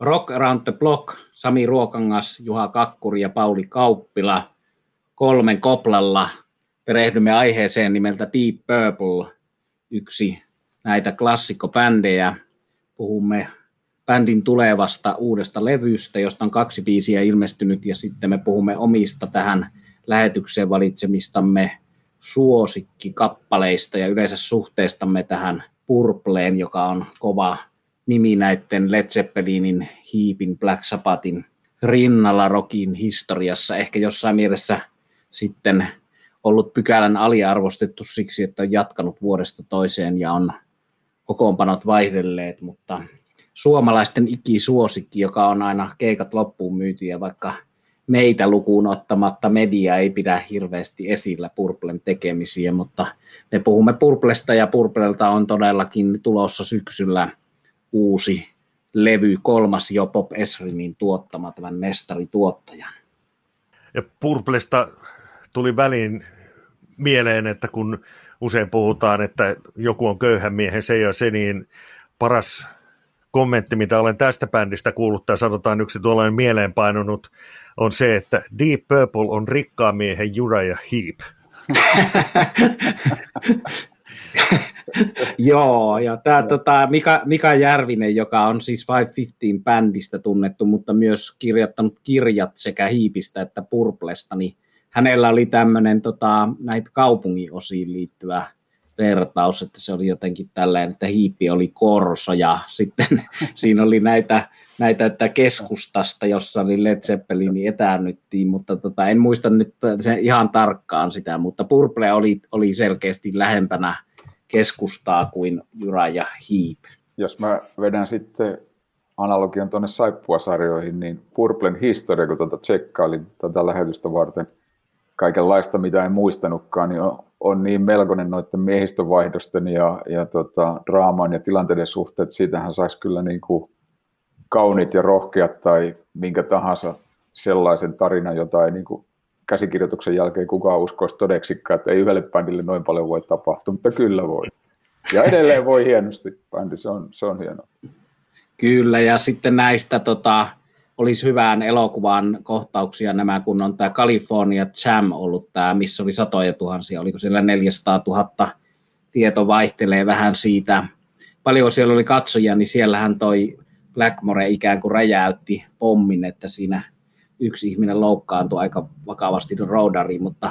Rock Around the Block, Sami Ruokangas, Juha Kakkuri ja Pauli Kauppila kolmen koplalla perehdymme aiheeseen nimeltä Deep Purple, yksi näitä klassikkobändejä. Puhumme bändin tulevasta uudesta levystä, josta on kaksi biisiä ilmestynyt, ja sitten me puhumme omista tähän lähetykseen valitsemistamme suosikkikappaleista ja yleensä suhteestamme tähän Purpleen, joka on kova nimi näiden Led Zeppelinin, Heapin, Black Sabbathin rinnalla rockin historiassa. Ehkä jossain mielessä sitten ollut pykälän aliarvostettu siksi, että on jatkanut vuodesta toiseen ja on kokoonpanot vaihdelleet, mutta suomalaisten ikisuosikki, joka on aina keikat loppuun myyty ja vaikka meitä lukuun ottamatta media ei pidä hirveästi esillä Purplen tekemisiä, mutta me puhumme Purplesta ja Purplelta on todellakin tulossa syksyllä uusi levy, kolmas jo Pop Esrinin tuottama tämän mestarituottajan. Ja Purplesta tuli väliin mieleen, että kun usein puhutaan, että joku on köyhän miehen se ja se, niin paras kommentti, mitä olen tästä bändistä kuullut, tai sanotaan yksi tuollainen mieleenpainunut, on se, että Deep Purple on rikkaan miehen ja Heap. Joo, ja tämä tota, Mika, Mika Järvinen, joka on siis 515 bändistä tunnettu, mutta myös kirjoittanut kirjat sekä Hiipistä että Purplesta, niin hänellä oli tämmöinen tota, näitä kaupungin osiin liittyvä vertaus, että se oli jotenkin tällainen, että hiippi oli korso ja sitten siinä oli näitä, näitä että keskustasta, jossa oli Led Zeppelin, niin etäännyttiin, mutta tota, en muista nyt sen ihan tarkkaan sitä, mutta Purple oli, oli selkeästi lähempänä keskustaa kuin Jura ja Hiip. Jos mä vedän sitten analogian tuonne saippuasarjoihin, niin Purplen historia, kun tuota tsekkailin tätä lähetystä varten – kaikenlaista, mitä en muistanutkaan, niin on, on niin melkoinen noiden miehistövaihdosten ja, ja tota, draaman ja tilanteiden suhteet. Siitähän saisi kyllä niin kuin kaunit ja rohkeat tai minkä tahansa sellaisen tarinan, jota ei niin kuin käsikirjoituksen jälkeen kukaan uskoisi todeksikaan, että ei yhdelle bändille noin paljon voi tapahtua, mutta kyllä voi. Ja edelleen voi hienosti bändi, se on, se on hienoa. Kyllä, ja sitten näistä tota, olisi hyvään elokuvan kohtauksia nämä, kun on tämä California Jam ollut tämä, missä oli satoja tuhansia, oliko siellä 400 000, tieto vaihtelee vähän siitä. Paljon siellä oli katsojia, niin siellähän toi Blackmore ikään kuin räjäytti pommin, että siinä yksi ihminen loukkaantui aika vakavasti roudariin, mutta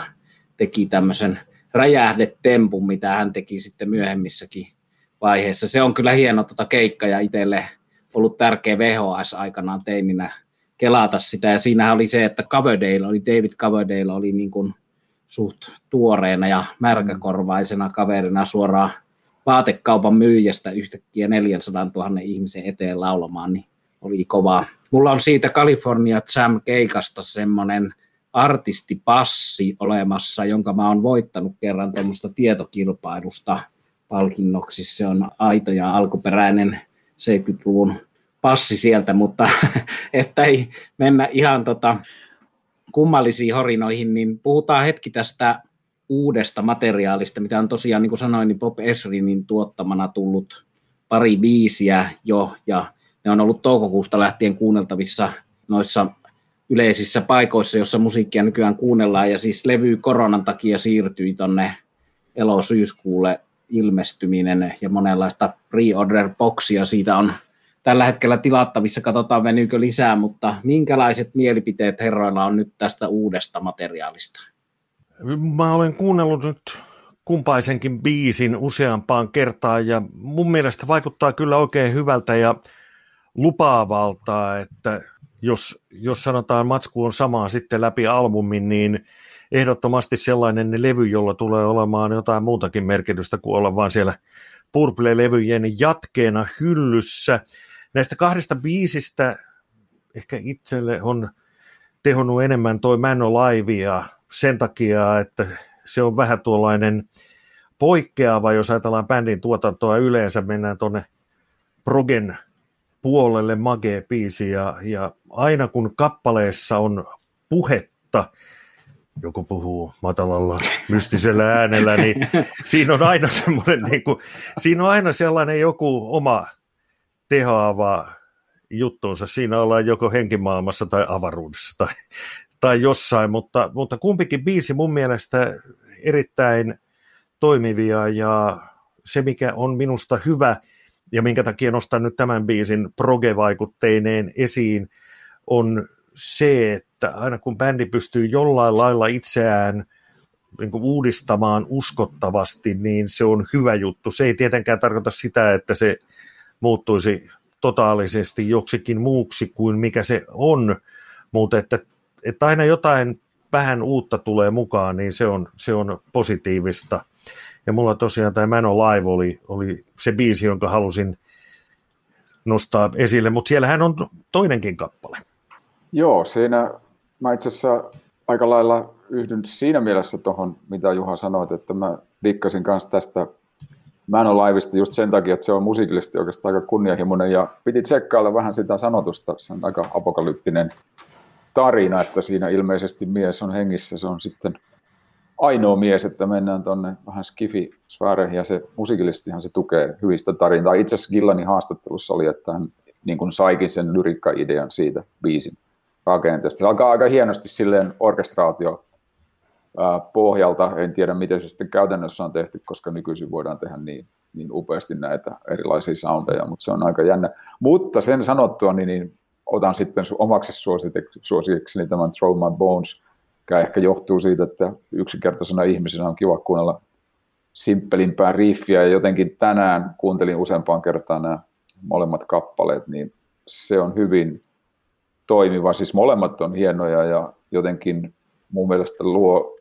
teki tämmöisen räjähdetempun, mitä hän teki sitten myöhemmissäkin vaiheessa. Se on kyllä hieno tota keikka ja itselle ollut tärkeä VHS aikanaan teininä kelata sitä. Ja siinähän oli se, että Coverdale oli, David Coverdale oli niin kuin suht tuoreena ja märkäkorvaisena kaverina suoraan vaatekaupan myyjästä yhtäkkiä 400 000 ihmisen eteen laulamaan, niin oli kovaa. Mulla on siitä California Jam keikasta semmoinen artistipassi olemassa, jonka mä oon voittanut kerran tuommoista tietokilpailusta palkinnoksi. Se on aito ja alkuperäinen 70-luvun passi sieltä, mutta että ei mennä ihan tota kummallisiin horinoihin, niin puhutaan hetki tästä uudesta materiaalista, mitä on tosiaan, niin kuin sanoin, niin Bob Esrinin tuottamana tullut pari biisiä jo, ja ne on ollut toukokuusta lähtien kuunneltavissa noissa yleisissä paikoissa, jossa musiikkia nykyään kuunnellaan, ja siis levy koronan takia siirtyi tonne elo-syyskuulle ilmestyminen, ja monenlaista pre-order-boksia siitä on tällä hetkellä tilattavissa, katsotaan venyykö lisää, mutta minkälaiset mielipiteet herroilla on nyt tästä uudesta materiaalista? Mä olen kuunnellut nyt kumpaisenkin biisin useampaan kertaan ja mun mielestä vaikuttaa kyllä oikein hyvältä ja lupaavalta, että jos, jos sanotaan matsku on samaa sitten läpi albumin, niin ehdottomasti sellainen levy, jolla tulee olemaan jotain muutakin merkitystä kuin olla vaan siellä Purple-levyjen jatkeena hyllyssä. Näistä kahdesta biisistä ehkä itselle on tehonnut enemmän toi Man Alive sen takia, että se on vähän tuollainen poikkeava, jos ajatellaan bändin tuotantoa yleensä, mennään tuonne progen puolelle magee biisi ja, ja aina kun kappaleessa on puhetta, joku puhuu matalalla mystisellä äänellä, niin siinä on aina semmoinen, niin kuin, siinä on aina sellainen joku oma tehoava juttuunsa. Siinä ollaan joko henkimaailmassa tai avaruudessa tai, tai jossain, mutta, mutta kumpikin biisi mun mielestä erittäin toimivia ja se, mikä on minusta hyvä ja minkä takia nostan nyt tämän biisin proge-vaikutteineen esiin, on se, että aina kun bändi pystyy jollain lailla itseään niin kuin uudistamaan uskottavasti, niin se on hyvä juttu. Se ei tietenkään tarkoita sitä, että se muuttuisi totaalisesti joksikin muuksi kuin mikä se on, mutta että, että aina jotain vähän uutta tulee mukaan, niin se on, se on positiivista. Ja mulla tosiaan tämä Man Live oli, oli se biisi, jonka halusin nostaa esille, mutta siellähän on toinenkin kappale. Joo, siinä mä itse asiassa aika lailla yhdyn siinä mielessä tuohon, mitä Juha sanoit, että mä dikkasin kanssa tästä Man Liveista just sen takia, että se on musiikillisesti oikeastaan aika kunnianhimoinen ja piti tsekkailla vähän sitä sanotusta, se on aika apokalyptinen tarina, että siinä ilmeisesti mies on hengissä, se on sitten ainoa mies, että mennään tuonne vähän skifi ja se musiikillisestihan se tukee hyvistä tarinaa. Itse asiassa Gillanin haastattelussa oli, että hän niin kuin saikin sen lyrikka-idean siitä biisin rakenteesta. Se alkaa aika hienosti silleen orkestraatio pohjalta. En tiedä, miten se sitten käytännössä on tehty, koska nykyisin voidaan tehdä niin, niin upeasti näitä erilaisia soundeja, mutta se on aika jännä. Mutta sen sanottua, niin, niin otan sitten omaksi suosikekseni tämän Throw My Bones, mikä ehkä johtuu siitä, että yksinkertaisena ihmisenä on kiva kuunnella simppelimpää riffiä, ja jotenkin tänään kuuntelin useampaan kertaan nämä molemmat kappaleet, niin se on hyvin toimiva. Siis molemmat on hienoja ja jotenkin mun mielestä luo,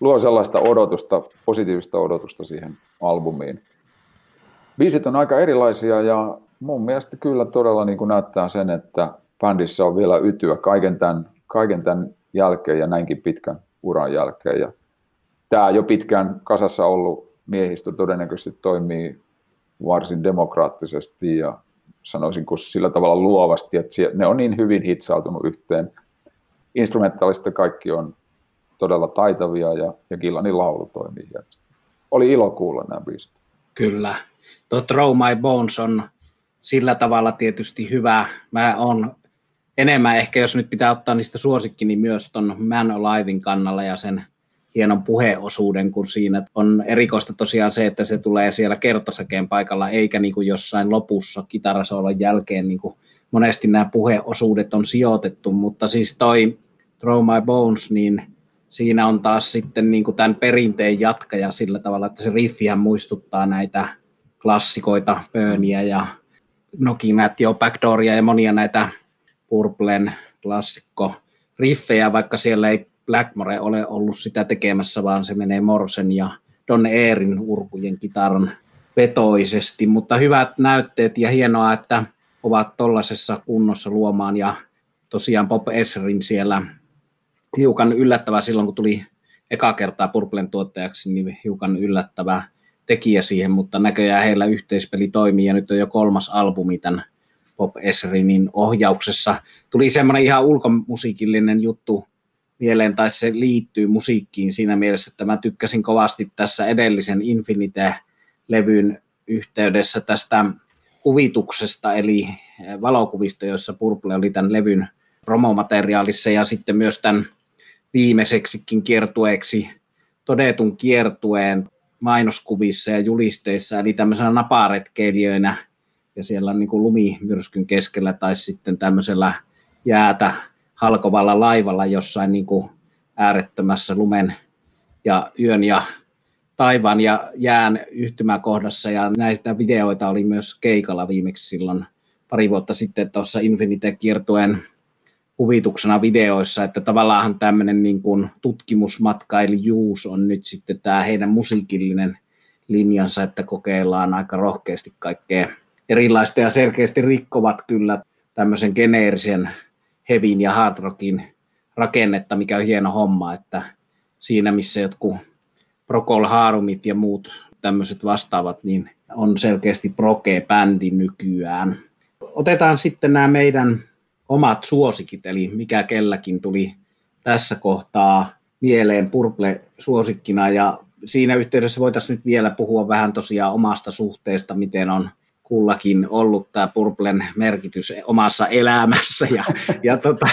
luo sellaista odotusta, positiivista odotusta siihen albumiin. Biisit on aika erilaisia ja mun mielestä kyllä todella niin kuin näyttää sen, että bändissä on vielä ytyä kaiken tämän, kaiken tämän jälkeen ja näinkin pitkän uran jälkeen. Ja tämä jo pitkään kasassa ollut miehistö todennäköisesti toimii varsin demokraattisesti ja sanoisin kuin sillä tavalla luovasti, että ne on niin hyvin hitsautunut yhteen. Instrumentaalista kaikki on todella taitavia ja, ja Gillanin laulu toimii hienosti. Oli ilo kuulla nämä biisit. Kyllä. Tuo Throw My Bones on sillä tavalla tietysti hyvä. Mä on enemmän ehkä, jos nyt pitää ottaa niistä suosikki, niin myös ton Man Alivein kannalla ja sen hienon puheosuuden, kun siinä on erikoista tosiaan se, että se tulee siellä kertosäkeen paikalla, eikä niin kuin jossain lopussa kitarasoolon jälkeen, niin kuin monesti nämä puheosuudet on sijoitettu, mutta siis toi Throw My Bones, niin siinä on taas sitten niin kuin tämän perinteen jatkaja sillä tavalla, että se riffihän muistuttaa näitä klassikoita, Burnia ja Nokinat jo Backdooria ja monia näitä Purplen klassikko riffejä, vaikka siellä ei Blackmore ole ollut sitä tekemässä, vaan se menee Morsen ja Don Eerin urkujen kitaran vetoisesti, mutta hyvät näytteet ja hienoa, että ovat tuollaisessa kunnossa luomaan ja tosiaan Bob Esrin siellä hiukan yllättävää silloin, kun tuli eka kertaa Purplen tuottajaksi, niin hiukan yllättävä tekijä siihen, mutta näköjään heillä yhteispeli toimii ja nyt on jo kolmas albumi tämän Bob Esrinin ohjauksessa. Tuli semmoinen ihan ulkomusiikillinen juttu mieleen, tai se liittyy musiikkiin siinä mielessä, että mä tykkäsin kovasti tässä edellisen Infinite-levyn yhteydessä tästä kuvituksesta, eli valokuvista, joissa Purple oli tämän levyn promomateriaalissa ja sitten myös tämän viimeiseksikin kiertueeksi todetun kiertueen mainoskuvissa ja julisteissa, eli tämmöisenä naparetkeilijöinä ja siellä on niin kuin lumimyrskyn keskellä tai sitten tämmöisellä jäätä halkovalla laivalla jossain niin kuin äärettömässä lumen ja yön ja taivaan ja jään yhtymäkohdassa. Ja näitä videoita oli myös keikalla viimeksi silloin pari vuotta sitten tuossa Infinite-kiertueen kuvituksena videoissa, että tavallaan tämmöinen niin kuin tutkimusmatkailijuus on nyt sitten tämä heidän musiikillinen linjansa, että kokeillaan aika rohkeasti kaikkea erilaista ja selkeästi rikkovat kyllä tämmöisen geneerisen hevin ja hard rockin rakennetta, mikä on hieno homma, että siinä missä jotkut Procol Harumit ja muut tämmöiset vastaavat, niin on selkeästi proke-bändi nykyään. Otetaan sitten nämä meidän omat suosikit, eli mikä kelläkin tuli tässä kohtaa mieleen Purple suosikkina, ja siinä yhteydessä voitaisiin nyt vielä puhua vähän tosiaan omasta suhteesta, miten on kullakin ollut tämä Purplen merkitys omassa elämässä ja, ja tota,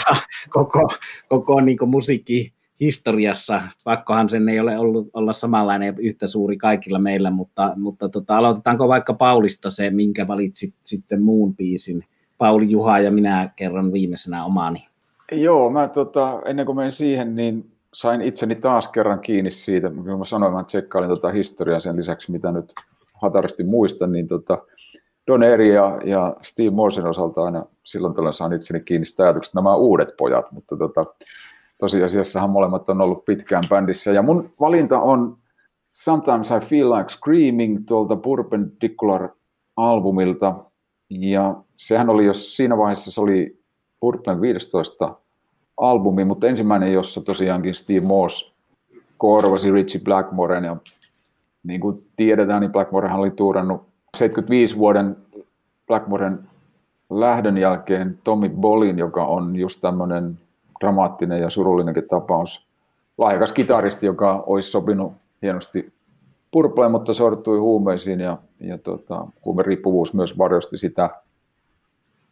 koko, koko niin musiikki historiassa. Pakkohan sen ei ole ollut olla samanlainen yhtä suuri kaikilla meillä, mutta, mutta tota, aloitetaanko vaikka Paulista se, minkä valitsit sitten muun biisin? Pauli Juha ja minä kerron viimeisenä omaani. Joo, mä tota, ennen kuin menen siihen, niin sain itseni taas kerran kiinni siitä, kun mä sanoin, mä tsekkailin tota historiaa sen lisäksi, mitä nyt hatarasti muistan, niin tota, Don Eri ja, ja Steve Morsen osalta aina silloin tällöin saan itseni kiinni sitä ajatuksesta, nämä uudet pojat, mutta tota, tosiasiassahan molemmat on ollut pitkään bändissä. Ja mun valinta on Sometimes I Feel Like Screaming tuolta Perpendicular-albumilta. Ja sehän oli, jos siinä vaiheessa se oli Purplen 15 albumi, mutta ensimmäinen, jossa tosiaankin Steve Morse korvasi Richie Blackmoren. Ja niin kuin tiedetään, niin Blackmorehan oli tuurannut 75 vuoden Blackmoren lähdön jälkeen Tommy Bolin, joka on just tämmöinen dramaattinen ja surullinenkin tapaus. Lahjakas kitaristi, joka olisi sopinut hienosti purpleen, mutta sortui huumeisiin ja, ja tota, huumeriippuvuus myös varjosti sitä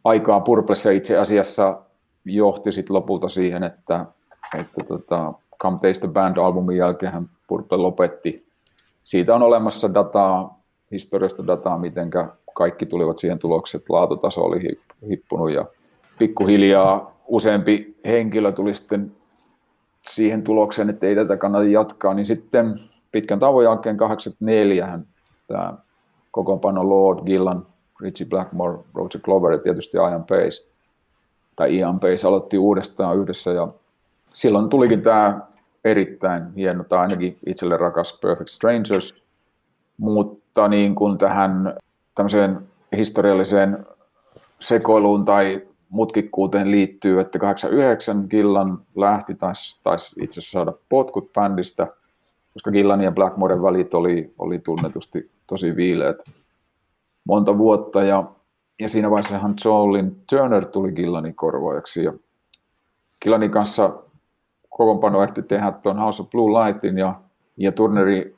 aikaa purplessa itse asiassa johti sit lopulta siihen, että, että tota, Come Taste the Band-albumin jälkeen Purple lopetti. Siitä on olemassa dataa, historiasta dataa, miten kaikki tulivat siihen tulokseen, että laatutaso oli hippunut ja pikkuhiljaa useampi henkilö tuli sitten siihen tulokseen, että ei tätä kannata jatkaa, niin sitten pitkän tauon jälkeen 84 hän tämä kokoonpano Lord Gillan, Richie Blackmore, Roger Glover ja tietysti Ian Pace, tai Ian Pace aloitti uudestaan yhdessä ja silloin tulikin tämä erittäin hieno, tai ainakin itselle rakas Perfect Strangers, mutta niin kuin tähän tämmöiseen historialliseen sekoiluun tai mutkikkuuteen liittyy, että 89 Gillan lähti, taisi, taisi itse asiassa saada potkut bändistä, koska Gillan ja Blackmoren välit oli, oli tunnetusti tosi viileät monta vuotta, ja, ja siinä vaiheessahan Jolin Turner tuli Gillanin korvaajaksi, ja Gillanin kanssa kokoonpano ehti tehdä tuon House of Blue Lightin, ja, ja Turnerin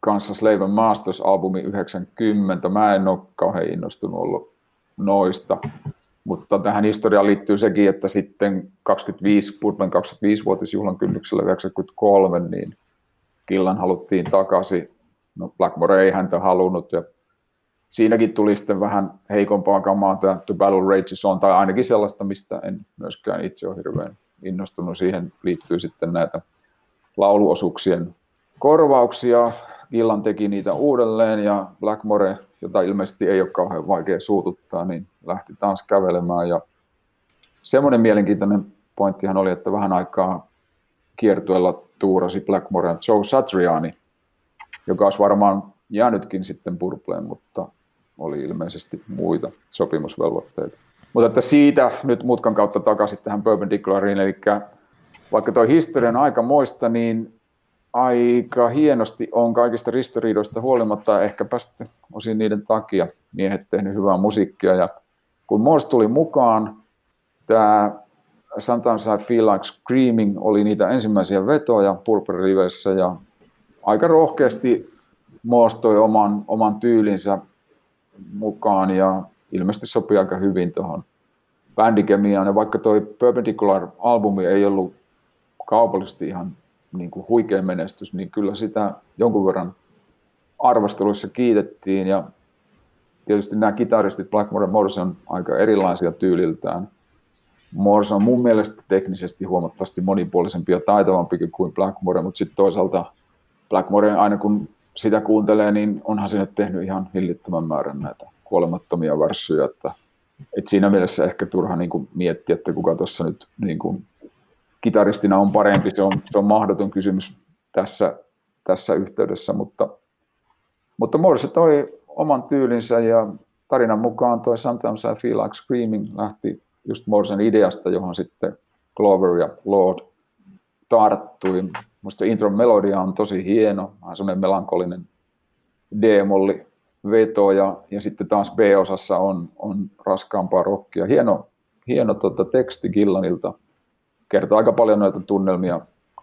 kanssa Slave Masters-albumi 90. Mä en ole kauhean innostunut ollut noista. Mutta tähän historiaan liittyy sekin, että sitten 25, Purplen 25-vuotisjuhlan kynnyksellä 93, niin Killan haluttiin takaisin. No Blackmore ei häntä halunnut ja siinäkin tuli sitten vähän heikompaa kamaa tämä The Battle Rages on, tai ainakin sellaista, mistä en myöskään itse ole hirveän innostunut. Siihen liittyy sitten näitä lauluosuuksien korvauksia. Illan teki niitä uudelleen ja Blackmore jota ilmeisesti ei ole kauhean vaikea suututtaa, niin lähti taas kävelemään. Ja semmoinen mielenkiintoinen pointtihan oli, että vähän aikaa kiertueella tuurasi Blackmore ja Joe Satriani, joka olisi varmaan jäänytkin sitten purpleen, mutta oli ilmeisesti muita sopimusvelvoitteita. Mutta että siitä nyt mutkan kautta takaisin tähän Perpendiculariin, eli vaikka tuo historian aika moista, niin aika hienosti on kaikista ristiriidoista huolimatta, ehkä sitten osin niiden takia miehet tehnyt hyvää musiikkia. Ja kun Morse tuli mukaan, tämä Sometimes I Feel Like Screaming oli niitä ensimmäisiä vetoja Purple Rivessä ja aika rohkeasti Morse toi oman, oman tyylinsä mukaan ja ilmeisesti sopii aika hyvin tuohon bändikemiaan. Ja vaikka toi Perpendicular-albumi ei ollut kaupallisesti ihan niin kuin huikea menestys, niin kyllä sitä jonkun verran arvosteluissa kiitettiin ja tietysti nämä kitaristit Blackmore ja Morrison on aika erilaisia tyyliltään. Morrison on mun mielestä teknisesti huomattavasti monipuolisempi ja taitavampi kuin Blackmore, mutta sitten toisaalta Blackmore aina kun sitä kuuntelee, niin onhan nyt tehnyt ihan hillittömän määrän näitä kuolemattomia värssyjä, että, että siinä mielessä ehkä turha niin kuin miettiä, että kuka tuossa nyt niin kuin kitaristina on parempi, se on, se on mahdoton kysymys tässä, tässä yhteydessä, mutta, mutta Morse toi oman tyylinsä ja tarinan mukaan toi Sometimes I Feel Like Screaming lähti just Morsen ideasta, johon sitten Clover ja Lord tarttui. Musta intro melodia on tosi hieno, vähän semmoinen melankolinen D-molli veto ja, ja sitten taas B-osassa on, on raskaampaa rockia. Hieno, hieno tota, teksti Gillanilta. Kertoo aika paljon noita tunnelmia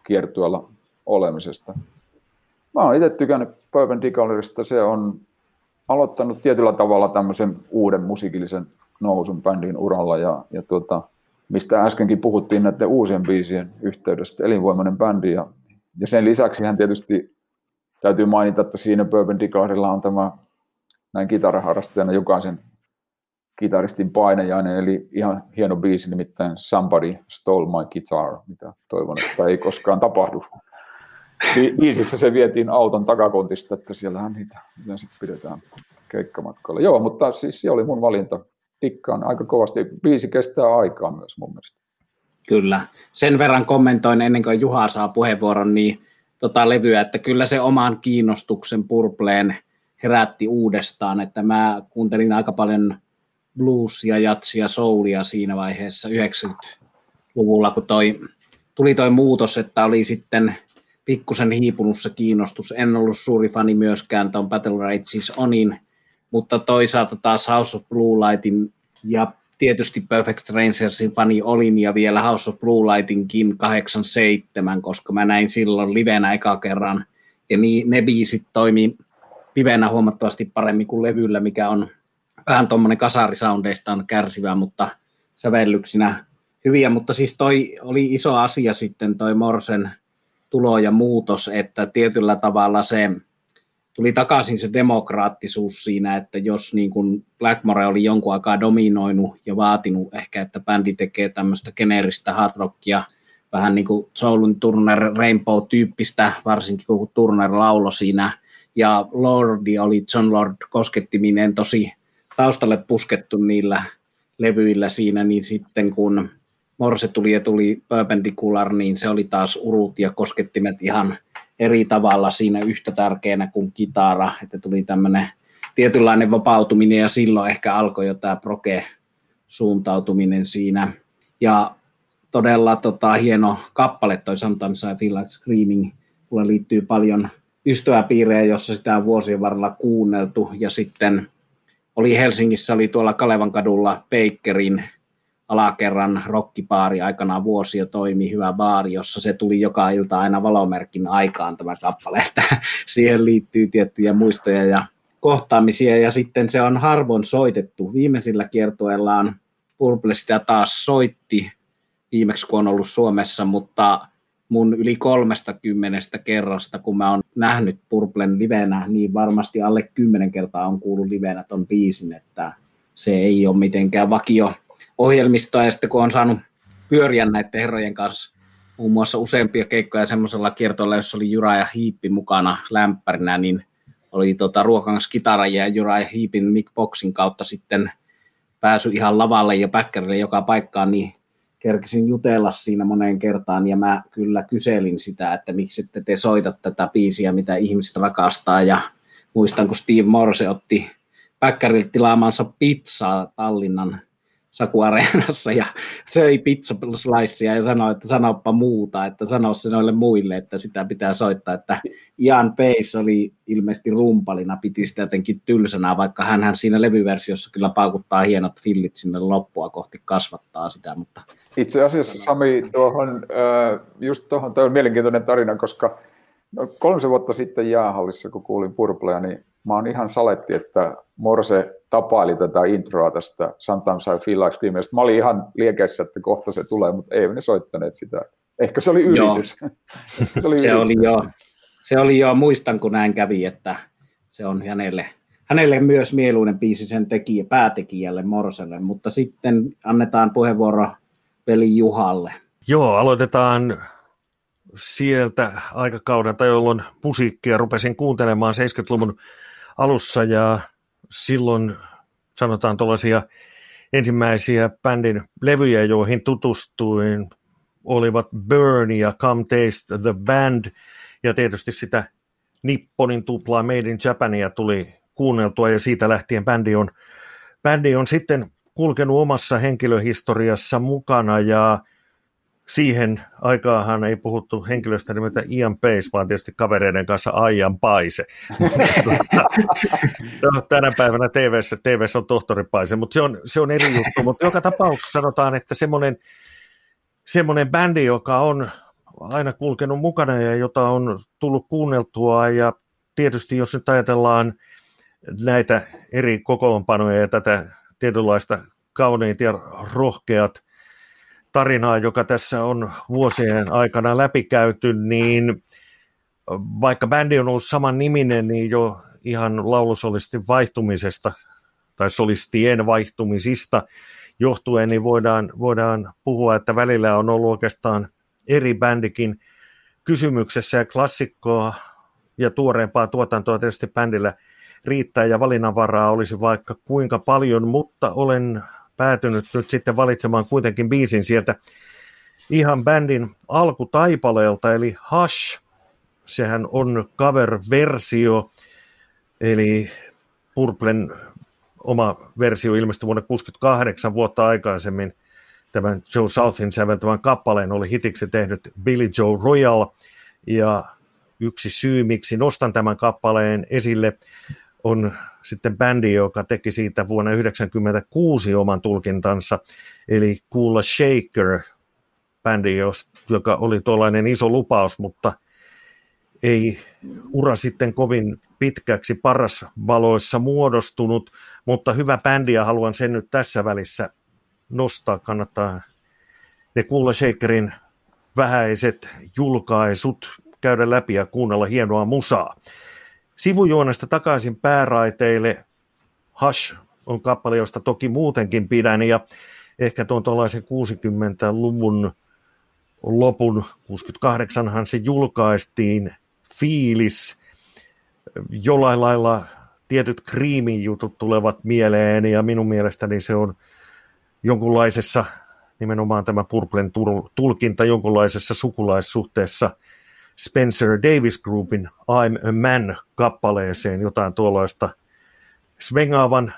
kiertueella olemisesta. Mä oon itse tykännyt Perpendicularista, se on aloittanut tietyllä tavalla tämmöisen uuden musiikillisen nousun bändin uralla. Ja, ja tuota, mistä äskenkin puhuttiin näiden uusien biisien yhteydestä, elinvoimainen bändi ja, ja sen lisäksi hän tietysti täytyy mainita, että siinä Perpendicularilla on tämä näin kitaraharrastajana jokaisen kitaristin painajainen, eli ihan hieno biisi, nimittäin Somebody Stole My Guitar, mitä toivon, että ei koskaan tapahdu. Biisissä se vietiin auton takakontista, että siellähän niitä yleensä pidetään keikkamatkalla. Joo, mutta siis se oli mun valinta. Dikkaan aika kovasti. Biisi kestää aikaa myös mun mielestä. Kyllä. Sen verran kommentoin ennen kuin Juha saa puheenvuoron, niin tota levyä, että kyllä se oman kiinnostuksen Purpleen herätti uudestaan, että mä kuuntelin aika paljon bluesia, jatsia, soulia siinä vaiheessa 90-luvulla, kun toi, tuli toi muutos, että oli sitten pikkusen hiipunut se kiinnostus. En ollut suuri fani myöskään tuon Battle Rages Onin, mutta toisaalta taas House of Blue Lightin ja tietysti Perfect Strangersin fani olin ja vielä House of Blue Lightinkin 87, koska mä näin silloin livenä eka kerran. Ja niin, ne biisit toimii livenä huomattavasti paremmin kuin levyllä, mikä on vähän tuommoinen kasarisoundeistaan kärsivä, mutta sävellyksinä hyviä, mutta siis toi oli iso asia sitten toi Morsen tulo ja muutos, että tietyllä tavalla se tuli takaisin se demokraattisuus siinä, että jos niin kuin Blackmore oli jonkun aikaa dominoinut ja vaatinut ehkä, että bändi tekee tämmöistä geneeristä hard rockia, vähän niin kuin Soulun Turner Rainbow-tyyppistä, varsinkin kun Turner laulo siinä, ja Lordi oli John Lord koskettiminen tosi taustalle puskettu niillä levyillä siinä, niin sitten kun Morse tuli ja tuli Perpendicular, niin se oli taas urut ja koskettimet ihan eri tavalla siinä yhtä tärkeänä kuin kitara, että tuli tämmöinen tietynlainen vapautuminen ja silloin ehkä alkoi jo tämä proke-suuntautuminen siinä. Ja todella tota, hieno kappale toi Sometimes I Feel Like Screaming. Mulle liittyy paljon ystäväpiirejä, jossa sitä on vuosien varrella kuunneltu ja sitten oli Helsingissä, oli tuolla Kalevan kadulla Bakerin alakerran rokkipaari aikanaan vuosia toimi, hyvä baari, jossa se tuli joka ilta aina valomerkin aikaan tämä kappale, että siihen liittyy tiettyjä muistoja ja kohtaamisia ja sitten se on harvoin soitettu. Viimeisillä kiertueellaan Purple sitä taas soitti viimeksi kun on ollut Suomessa, mutta mun yli kolmesta kymmenestä kerrasta, kun mä oon nähnyt Purplen livenä, niin varmasti alle kymmenen kertaa on kuullut livenä ton biisin, että se ei ole mitenkään vakio ohjelmistoa, ja sitten kun on saanut pyöriä näiden herrojen kanssa muun muassa useampia keikkoja semmoisella kiertoilla, jossa oli Jura ja Hiippi mukana lämpärinä, niin oli tota, ruokangas kitara ja Jura ja Hiipin Mick Boxin kautta sitten pääsy ihan lavalle ja päkkärille joka paikkaan, niin kerkesin jutella siinä moneen kertaan ja mä kyllä kyselin sitä, että miksi ette te soita tätä biisiä, mitä ihmiset rakastaa ja muistan, kun Steve Morse otti päkkäriltä tilaamansa pizzaa Tallinnan Saku Areenassa ja söi pizzaslicea ja sanoi, että sanoppa muuta, että sano se noille muille, että sitä pitää soittaa, että Ian Pace oli ilmeisesti rumpalina, piti sitä jotenkin tylsänä, vaikka hän siinä levyversiossa kyllä paukuttaa hienot fillit sinne loppua kohti kasvattaa sitä, mutta itse asiassa Sami, tuohon, just tuohon, tuo on mielenkiintoinen tarina, koska no, kolme vuotta sitten jäähallissa, kun kuulin Purplea, niin mä oon ihan saletti, että Morse tapaili tätä introa tästä Sometimes I Feel Like Screaming. Mä olin ihan liekeissä, että kohta se tulee, mutta ei ne soittaneet sitä. Ehkä se oli yritys. se, oli, se oli jo. Se oli jo, muistan kun näin kävi, että se on hänelle, hänelle myös mieluinen biisi sen tekijä, päätekijälle Morselle, mutta sitten annetaan puheenvuoro veli Juhalle. Joo, aloitetaan sieltä aikakaudelta, jolloin musiikkia rupesin kuuntelemaan 70-luvun alussa ja silloin sanotaan tuollaisia ensimmäisiä bändin levyjä, joihin tutustuin, olivat Burn ja Come Taste the Band. Ja tietysti sitä Nipponin tuplaa Made in Japania tuli kuunneltua ja siitä lähtien bändi on, bändi on sitten kulkenut omassa henkilöhistoriassa mukana. Ja siihen aikaahan ei puhuttu henkilöstä nimeltä Ian Pace, vaan tietysti kavereiden kanssa Ian Paise. no, tänä päivänä tv TV on tohtori Paise, mutta se on, se on eri juttu. Mutta joka tapauksessa sanotaan, että semmoinen, semmoinen bändi, joka on aina kulkenut mukana ja jota on tullut kuunneltua ja tietysti jos nyt ajatellaan näitä eri kokoonpanoja ja tätä tietynlaista kauniit ja rohkeat tarinaa, joka tässä on vuosien aikana läpikäyty, niin vaikka bändi on ollut saman niminen, niin jo ihan laulusolistin vaihtumisesta tai solistien vaihtumisista johtuen, niin voidaan, voidaan puhua, että välillä on ollut oikeastaan eri bändikin kysymyksessä ja klassikkoa ja tuoreempaa tuotantoa tietysti bändillä riittää ja valinnanvaraa olisi vaikka kuinka paljon, mutta olen päätynyt nyt sitten valitsemaan kuitenkin biisin sieltä ihan bändin alkutaipaleelta, eli Hush. Sehän on cover-versio, eli Purplen oma versio ilmestyi vuonna 68 vuotta aikaisemmin. Tämän Joe Southin säveltävän kappaleen oli hitiksi tehnyt Billy Joe Royal, ja yksi syy, miksi nostan tämän kappaleen esille, on sitten bändi, joka teki siitä vuonna 1996 oman tulkintansa, eli Kula Shaker, bändi, joka oli tuollainen iso lupaus, mutta ei ura sitten kovin pitkäksi paras valoissa muodostunut, mutta hyvä bändi ja haluan sen nyt tässä välissä nostaa. Kannattaa ne Kula Shakerin vähäiset julkaisut käydä läpi ja kuunnella hienoa musaa. Sivujuonesta takaisin pääraiteille. Hush on kappale, josta toki muutenkin pidän, ja ehkä tuon tuollaisen 60-luvun lopun, 68han se julkaistiin, fiilis, jollain lailla tietyt kriimin jutut tulevat mieleen, ja minun mielestäni se on jonkunlaisessa, nimenomaan tämä Purplen tulkinta jonkunlaisessa sukulaissuhteessa – Spencer Davis Groupin I'm a Man-kappaleeseen jotain tuollaista svengaavan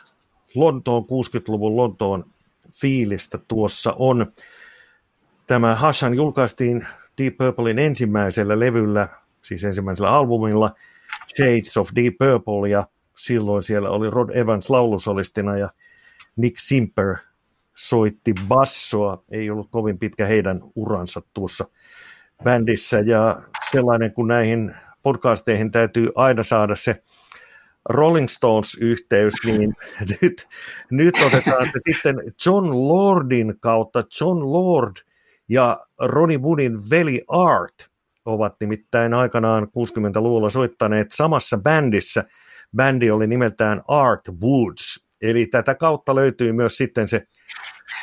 Lontoon 60-luvun Lontoon fiilistä tuossa on. Tämä Hashan julkaistiin Deep Purplein ensimmäisellä levyllä, siis ensimmäisellä albumilla, Shades of Deep Purple, ja silloin siellä oli Rod Evans laulusolistina ja Nick Simper soitti bassoa. Ei ollut kovin pitkä heidän uransa tuossa bändissä ja sellainen, kun näihin podcasteihin täytyy aina saada se Rolling Stones-yhteys, niin nyt, nyt otetaan se sitten John Lordin kautta. John Lord ja Ronnie Woodin veli Art ovat nimittäin aikanaan 60-luvulla soittaneet samassa bändissä. Bändi oli nimeltään Art Woods, eli tätä kautta löytyy myös sitten se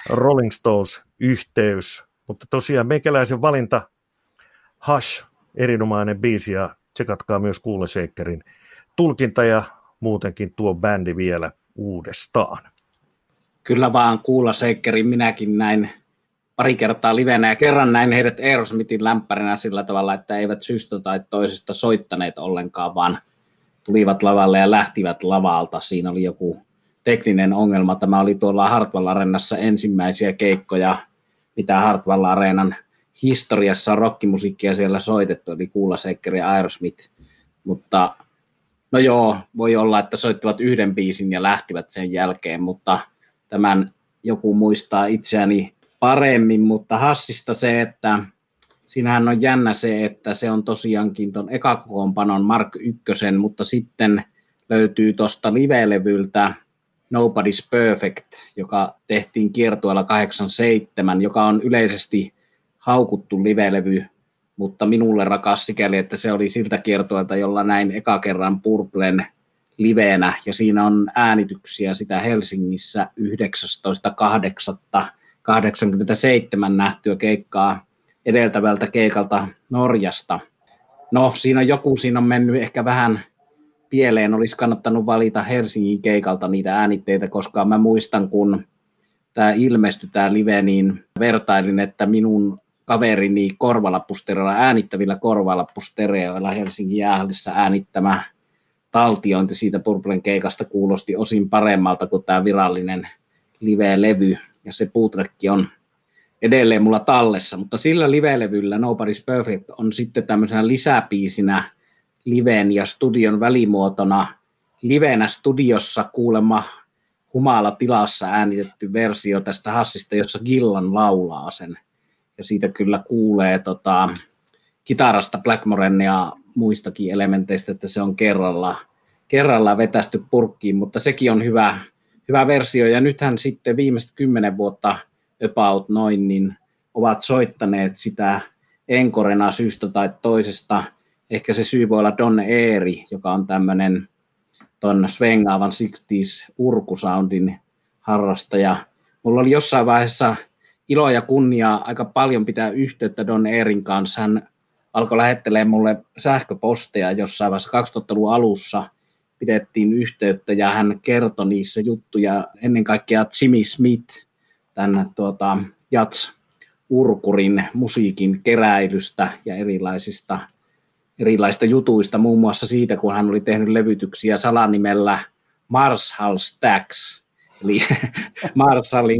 Rolling Stones-yhteys. Mutta tosiaan meikäläisen valinta Hush, erinomainen biisi ja tsekatkaa myös Kuule Shakerin tulkinta ja muutenkin tuo bändi vielä uudestaan. Kyllä vaan Kuula Shakerin minäkin näin pari kertaa livenä ja kerran näin heidät Aerosmithin lämpärinä sillä tavalla, että eivät syystä tai toisesta soittaneet ollenkaan, vaan tulivat lavalle ja lähtivät lavalta. Siinä oli joku tekninen ongelma. Tämä oli tuolla Hartwall Arenassa ensimmäisiä keikkoja, mitä Hartwall Arenan historiassa on rockimusiikkia siellä soitettu, eli Kuula Sekkeri ja Aerosmith, mutta no joo, voi olla, että soittivat yhden biisin ja lähtivät sen jälkeen, mutta tämän joku muistaa itseäni paremmin, mutta Hassista se, että siinähän on jännä se, että se on tosiaankin tuon ekakokoonpanon Mark Ykkösen, mutta sitten löytyy tuosta live-levyltä Nobody's Perfect, joka tehtiin kiertueella 87, joka on yleisesti haukuttu livelevy, mutta minulle rakas sikäli, että se oli siltä kiertoilta, jolla näin eka kerran Purplen liveenä, ja siinä on äänityksiä sitä Helsingissä 19.8.87 nähtyä keikkaa edeltävältä keikalta Norjasta. No, siinä joku siinä on mennyt ehkä vähän pieleen, olisi kannattanut valita Helsingin keikalta niitä äänitteitä, koska mä muistan, kun tämä ilmestyi tämä live, niin vertailin, että minun kaverini korvalappustereoilla, äänittävillä korvalappustereoilla Helsingin jäähalissa äänittämä taltiointi siitä Purplen keikasta kuulosti osin paremmalta kuin tämä virallinen live-levy, ja se puutrekki on edelleen mulla tallessa, mutta sillä live-levyllä Nobody's Perfect on sitten tämmöisenä lisäpiisinä liven ja studion välimuotona livenä studiossa kuulemma humala tilassa äänitetty versio tästä Hassista, jossa Gillan laulaa sen ja siitä kyllä kuulee tota, kitarasta Blackmoren ja muistakin elementeistä, että se on kerralla kerralla vetästy purkkiin, mutta sekin on hyvä, hyvä versio. Ja nythän sitten viimeiset kymmenen vuotta about noin, niin ovat soittaneet sitä enkorena syystä tai toisesta. Ehkä se syy voi olla Don Eeri, joka on tämmöinen ton svengaavan 60s urkusoundin harrastaja. Mulla oli jossain vaiheessa ilo ja kunnia aika paljon pitää yhteyttä Don Eerin kanssa. Hän alkoi lähettelee mulle sähköposteja jossain vaiheessa 2000-luvun alussa pidettiin yhteyttä ja hän kertoi niissä juttuja ennen kaikkea Jimmy Smith, tämän tuota, Jats Urkurin musiikin keräilystä ja erilaisista, erilaisista jutuista, muun muassa siitä, kun hän oli tehnyt levytyksiä salanimellä Marshall Stacks, eli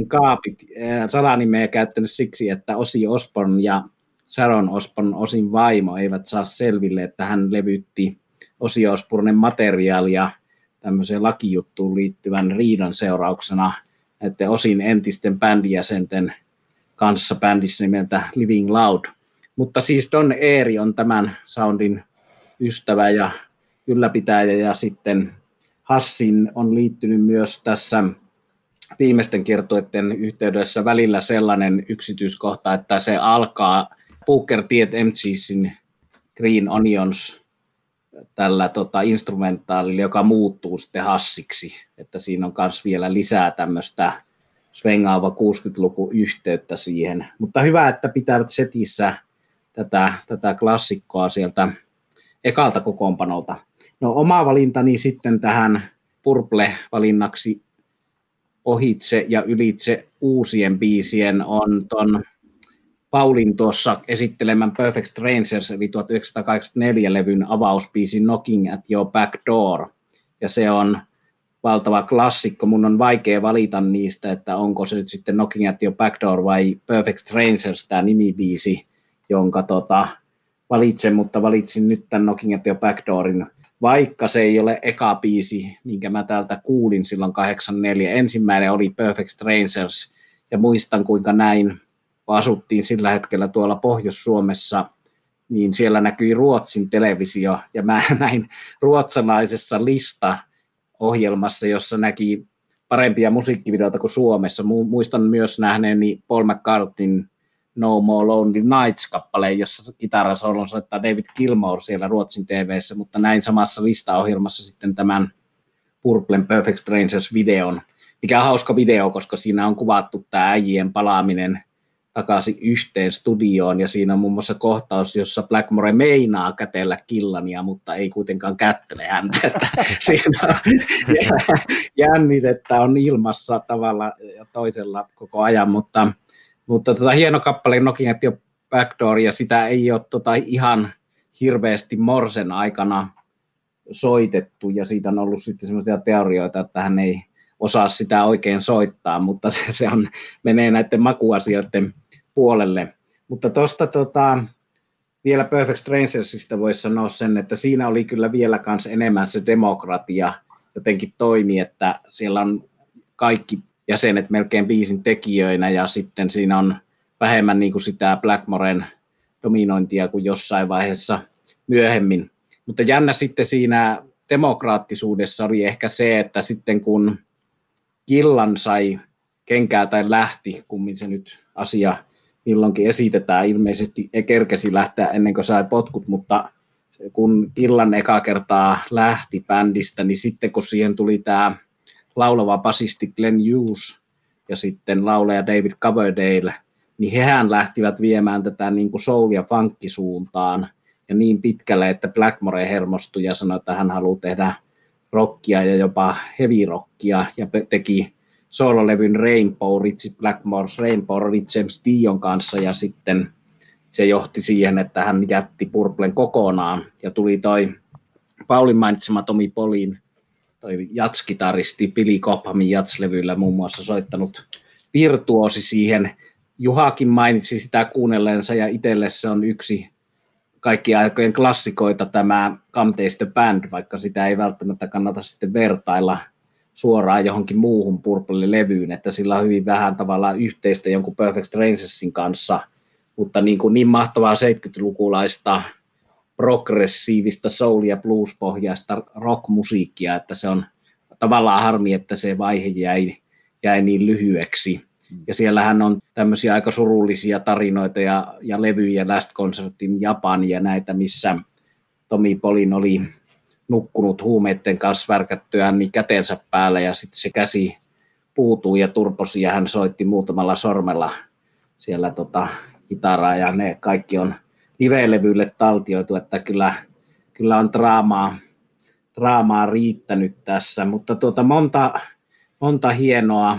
kaapit, salanimeä käyttänyt siksi, että Osi Osborn ja Sharon Osborn osin vaimo eivät saa selville, että hän levytti Osi Osbornen materiaalia tämmöiseen lakijuttuun liittyvän riidan seurauksena näiden osin entisten bändijäsenten kanssa bändissä nimeltä Living Loud. Mutta siis Don Eeri on tämän soundin ystävä ja ylläpitäjä ja sitten Hassin on liittynyt myös tässä viimeisten kertoiden yhteydessä välillä sellainen yksityiskohta, että se alkaa Booker T. MCsin Green Onions tällä tota, instrumentaalilla, joka muuttuu sitten hassiksi, että siinä on myös vielä lisää tämmöistä svengaava 60-luku yhteyttä siihen. Mutta hyvä, että pitävät setissä tätä, tätä klassikkoa sieltä ekalta kokoonpanolta. No oma valintani sitten tähän Purple-valinnaksi ohitse ja ylitse uusien biisien on ton Paulin tuossa esittelemän Perfect Strangers, eli 1984-levyn avausbiisin Knocking at Your Back Door. Ja se on valtava klassikko. Mun on vaikea valita niistä, että onko se nyt sitten Knocking at Your Back Door vai Perfect Strangers, tämä nimibiisi, jonka tota, valitsen, mutta valitsin nyt tämän Knocking at Your Back Doorin, vaikka se ei ole eka biisi, minkä mä täältä kuulin silloin 84. Ensimmäinen oli Perfect Strangers, ja muistan kuinka näin kun asuttiin sillä hetkellä tuolla Pohjois-Suomessa, niin siellä näkyi Ruotsin televisio, ja mä näin ruotsalaisessa lista-ohjelmassa, jossa näki parempia musiikkivideoita kuin Suomessa. Muistan myös nähneeni Paul McCartneyn No More Lonely Nights-kappaleen, jossa kitarasolon soittaa David Gilmour siellä Ruotsin TVssä, mutta näin samassa lista-ohjelmassa sitten tämän Purplen Perfect Strangers-videon, mikä on hauska video, koska siinä on kuvattu tämä äijien palaaminen takaisin yhteen studioon, ja siinä on muun muassa kohtaus, jossa Blackmore meinaa kätellä Killania, mutta ei kuitenkaan kättele häntä. Siinä on jännitettä on ilmassa tavalla ja toisella koko ajan, mutta, mutta tota, hieno kappale Nokia jo Backdoor, ja sitä ei ole tota, ihan hirveästi Morsen aikana soitettu, ja siitä on ollut sitten sellaisia teorioita, että hän ei osaa sitä oikein soittaa, mutta se, se on, menee näiden makuasioiden puolelle. Mutta tuosta tota, vielä Perfect Strangersista voisi sanoa sen, että siinä oli kyllä vielä kans enemmän se demokratia jotenkin toimi, että siellä on kaikki jäsenet melkein biisin tekijöinä ja sitten siinä on vähemmän niin kuin sitä Blackmoren dominointia kuin jossain vaiheessa myöhemmin. Mutta jännä sitten siinä demokraattisuudessa oli ehkä se, että sitten kun Killan sai kenkää tai lähti, kummin se nyt asia milloinkin esitetään. Ilmeisesti ei kerkesi lähteä ennen kuin sai potkut, mutta kun Killan eka kertaa lähti bändistä, niin sitten kun siihen tuli tämä laulava basisti Glenn Hughes ja sitten laulaja David Coverdale, niin hehän lähtivät viemään tätä niin kuin soul- ja funkkisuuntaan ja niin pitkälle, että Blackmore hermostui ja sanoi, että hän haluaa tehdä rockia ja jopa heavy rockia ja teki soololevyn Rainbow, Richie Blackmore's Rainbow James Dion kanssa ja sitten se johti siihen, että hän jätti Purplen kokonaan ja tuli toi Paulin mainitsema Tomi Polin, toi jatskitaristi Billy Cobhamin jatslevyllä muun muassa soittanut virtuosi siihen. Juhakin mainitsi sitä kuunnelleensa ja itselle se on yksi kaikki aikojen klassikoita tämä the Band, vaikka sitä ei välttämättä kannata sitten vertailla – suoraan johonkin muuhun Purple-levyyn, että sillä on hyvin vähän tavallaan yhteistä jonkun Perfect Strangersin kanssa, mutta niin, kuin niin mahtavaa 70-lukulaista progressiivista soul- ja blues-pohjaista rockmusiikkia, että se on tavallaan harmi, että se vaihe jäi, jäi niin lyhyeksi. Ja siellähän on tämmöisiä aika surullisia tarinoita ja, ja levyjä Last Concertin Japani ja näitä, missä Tomi Polin oli nukkunut huumeiden kanssa värkättyään niin käteensä päällä ja sitten se käsi puutuu ja turposi ja hän soitti muutamalla sormella siellä tota, kitaraa ja ne kaikki on live-levylle taltioitu, että kyllä, kyllä on draamaa, draamaa riittänyt tässä, mutta tuota monta, monta hienoa,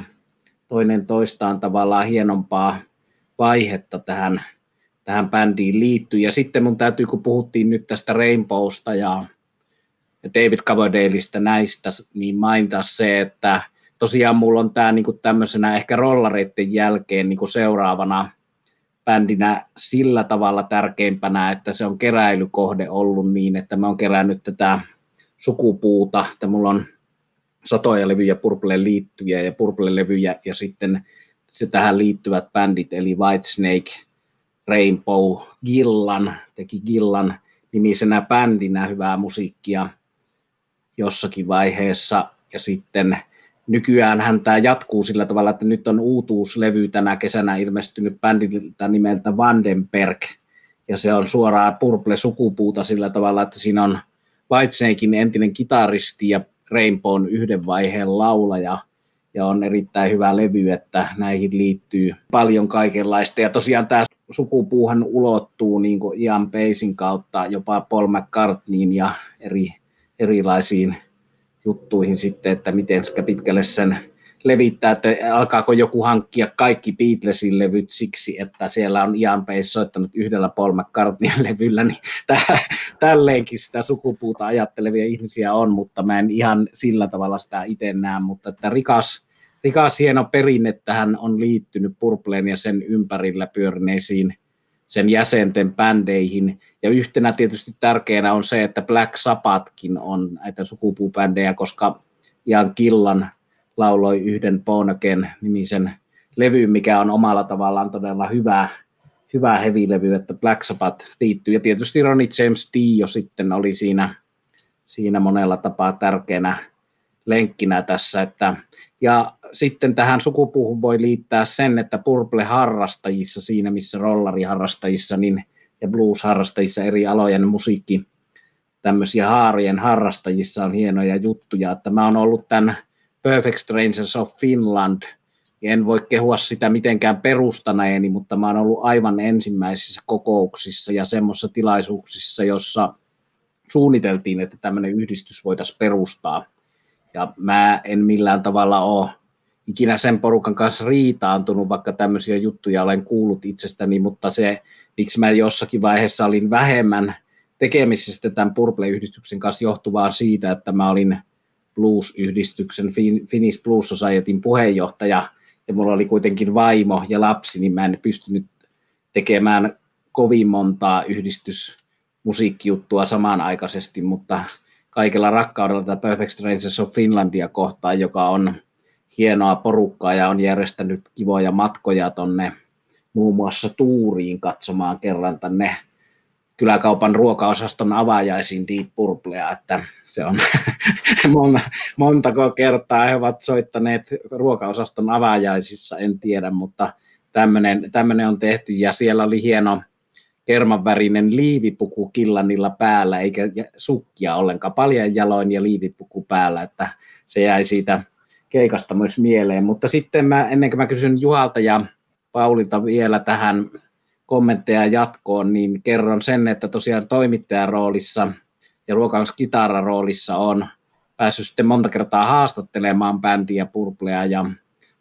toinen toistaan tavallaan hienompaa vaihetta tähän, tähän bändiin liittyy. Ja sitten mun täytyy, kun puhuttiin nyt tästä Rainbowsta ja David Coverdaleista näistä, niin mainita se, että tosiaan mulla on tämä niinku tämmöisenä ehkä rollareiden jälkeen niinku seuraavana bändinä sillä tavalla tärkeimpänä, että se on keräilykohde ollut niin, että mä oon kerännyt tätä sukupuuta, että mulla on satoja levyjä Purple liittyviä ja Purple-levyjä ja sitten se tähän liittyvät bändit, eli Whitesnake, Rainbow, Gillan, teki Gillan nimisenä bändinä hyvää musiikkia jossakin vaiheessa ja sitten nykyään hän tämä jatkuu sillä tavalla, että nyt on uutuuslevy tänä kesänä ilmestynyt bändiltä nimeltä Vandenberg, ja se on suoraan Purple-sukupuuta sillä tavalla, että siinä on Whitesnakein entinen kitaristi ja Rainbown yhden vaiheen laulaja, ja on erittäin hyvä levy, että näihin liittyy paljon kaikenlaista. Ja tosiaan tämä sukupuuhan ulottuu niin Ian Pacin kautta jopa Paul McCartneyin ja eri, erilaisiin juttuihin sitten, että miten pitkälle sen levittää, että alkaako joku hankkia kaikki Beatlesin levyt siksi, että siellä on Ian Pace soittanut yhdellä Paul McCartneyn levyllä, niin tälleenkin sitä sukupuuta ajattelevia ihmisiä on, mutta mä en ihan sillä tavalla sitä itse näe, mutta että rikas, rikas hieno perinne tähän on liittynyt Purpleen ja sen ympärillä pyörineisiin sen jäsenten bändeihin. Ja yhtenä tietysti tärkeänä on se, että Black Sabbathkin on näitä sukupuubändejä, koska Ian Killan lauloi yhden Bonaken nimisen levyyn, mikä on omalla tavallaan todella hyvä, hyvä heavy-levy, että Black Sabbath liittyy. Ja tietysti Ronnie James Dio sitten oli siinä, siinä monella tapaa tärkeänä lenkkinä tässä. Että, ja sitten tähän sukupuuhun voi liittää sen, että Purple-harrastajissa, siinä missä rollariharrastajissa niin, ja blues-harrastajissa eri alojen musiikki, tämmöisiä haarien harrastajissa on hienoja juttuja, että mä oon ollut tämän Perfect Strangers of Finland, en voi kehua sitä mitenkään perustaneeni, mutta mä oon ollut aivan ensimmäisissä kokouksissa ja semmoisissa tilaisuuksissa, jossa suunniteltiin, että tämmöinen yhdistys voitaisiin perustaa. Ja mä en millään tavalla ole ikinä sen porukan kanssa riitaantunut, vaikka tämmöisiä juttuja olen kuullut itsestäni, mutta se, miksi mä jossakin vaiheessa olin vähemmän tekemisissä tämän Purple-yhdistyksen kanssa johtuvaa siitä, että mä olin blues-yhdistyksen Finnish Blues Societyn puheenjohtaja, ja mulla oli kuitenkin vaimo ja lapsi, niin mä en pystynyt tekemään kovin montaa yhdistysmusiikkijuttua samanaikaisesti, mutta kaikella rakkaudella tätä Perfect Strangers of Finlandia kohtaan, joka on hienoa porukkaa ja on järjestänyt kivoja matkoja tonne muun muassa Tuuriin katsomaan kerran tänne kyläkaupan ruokaosaston avaajaisiin Deep Purplea, että se on montako kertaa he ovat soittaneet ruokaosaston avaajaisissa, en tiedä, mutta tämmöinen on tehty ja siellä oli hieno kermanvärinen liivipuku killanilla päällä, eikä sukkia ollenkaan, paljon jaloin ja liivipuku päällä, että se jäi siitä keikasta myös mieleen. Mutta sitten mä, ennen kuin mä kysyn Juhalta ja Paulilta vielä tähän kommentteja jatkoon, niin kerron sen, että tosiaan toimittajan roolissa ja ruokaus roolissa on päässyt sitten monta kertaa haastattelemaan bändiä Purplea ja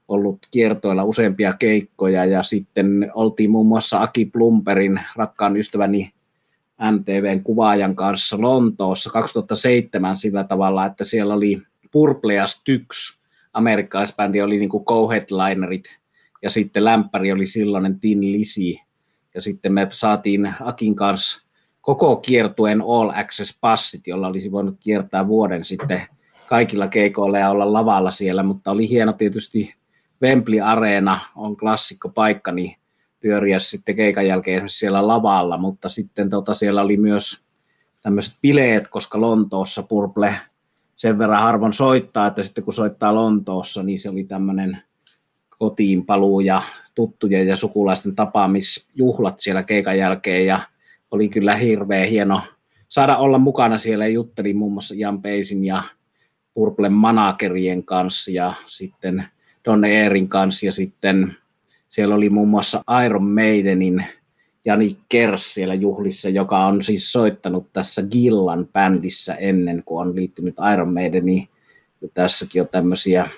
ollut kiertoilla useampia keikkoja ja sitten oltiin muun muassa Aki Plumperin rakkaan ystäväni MTVn kuvaajan kanssa Lontoossa 2007 sillä tavalla, että siellä oli Purplea Styx, amerikkalaisbändi oli niin co-headlinerit ja sitten lämpäri oli silloinen Tin Lisi. Ja sitten me saatiin Akin kanssa koko kiertuen All Access passit, jolla olisi voinut kiertää vuoden sitten kaikilla keikoilla ja olla lavalla siellä, mutta oli hieno tietysti Wembley Areena on klassikko paikka, niin pyöriä sitten keikan jälkeen siellä lavalla, mutta sitten tota, siellä oli myös tämmöiset bileet, koska Lontoossa Purple sen verran harvoin soittaa, että sitten kun soittaa Lontoossa, niin se oli tämmöinen kotiin paluu ja tuttujen ja sukulaisten tapaamisjuhlat siellä keikan jälkeen ja oli kyllä hirveän hieno saada olla mukana siellä ja juttelin muun muassa Jan Peisin ja Purplen managerien kanssa ja sitten Don Eerin kanssa ja sitten siellä oli muun muassa Iron Maidenin Jani Kers siellä juhlissa, joka on siis soittanut tässä Gillan bändissä ennen kuin on liittynyt Iron Maideniin. Ja tässäkin on tämmöisiä,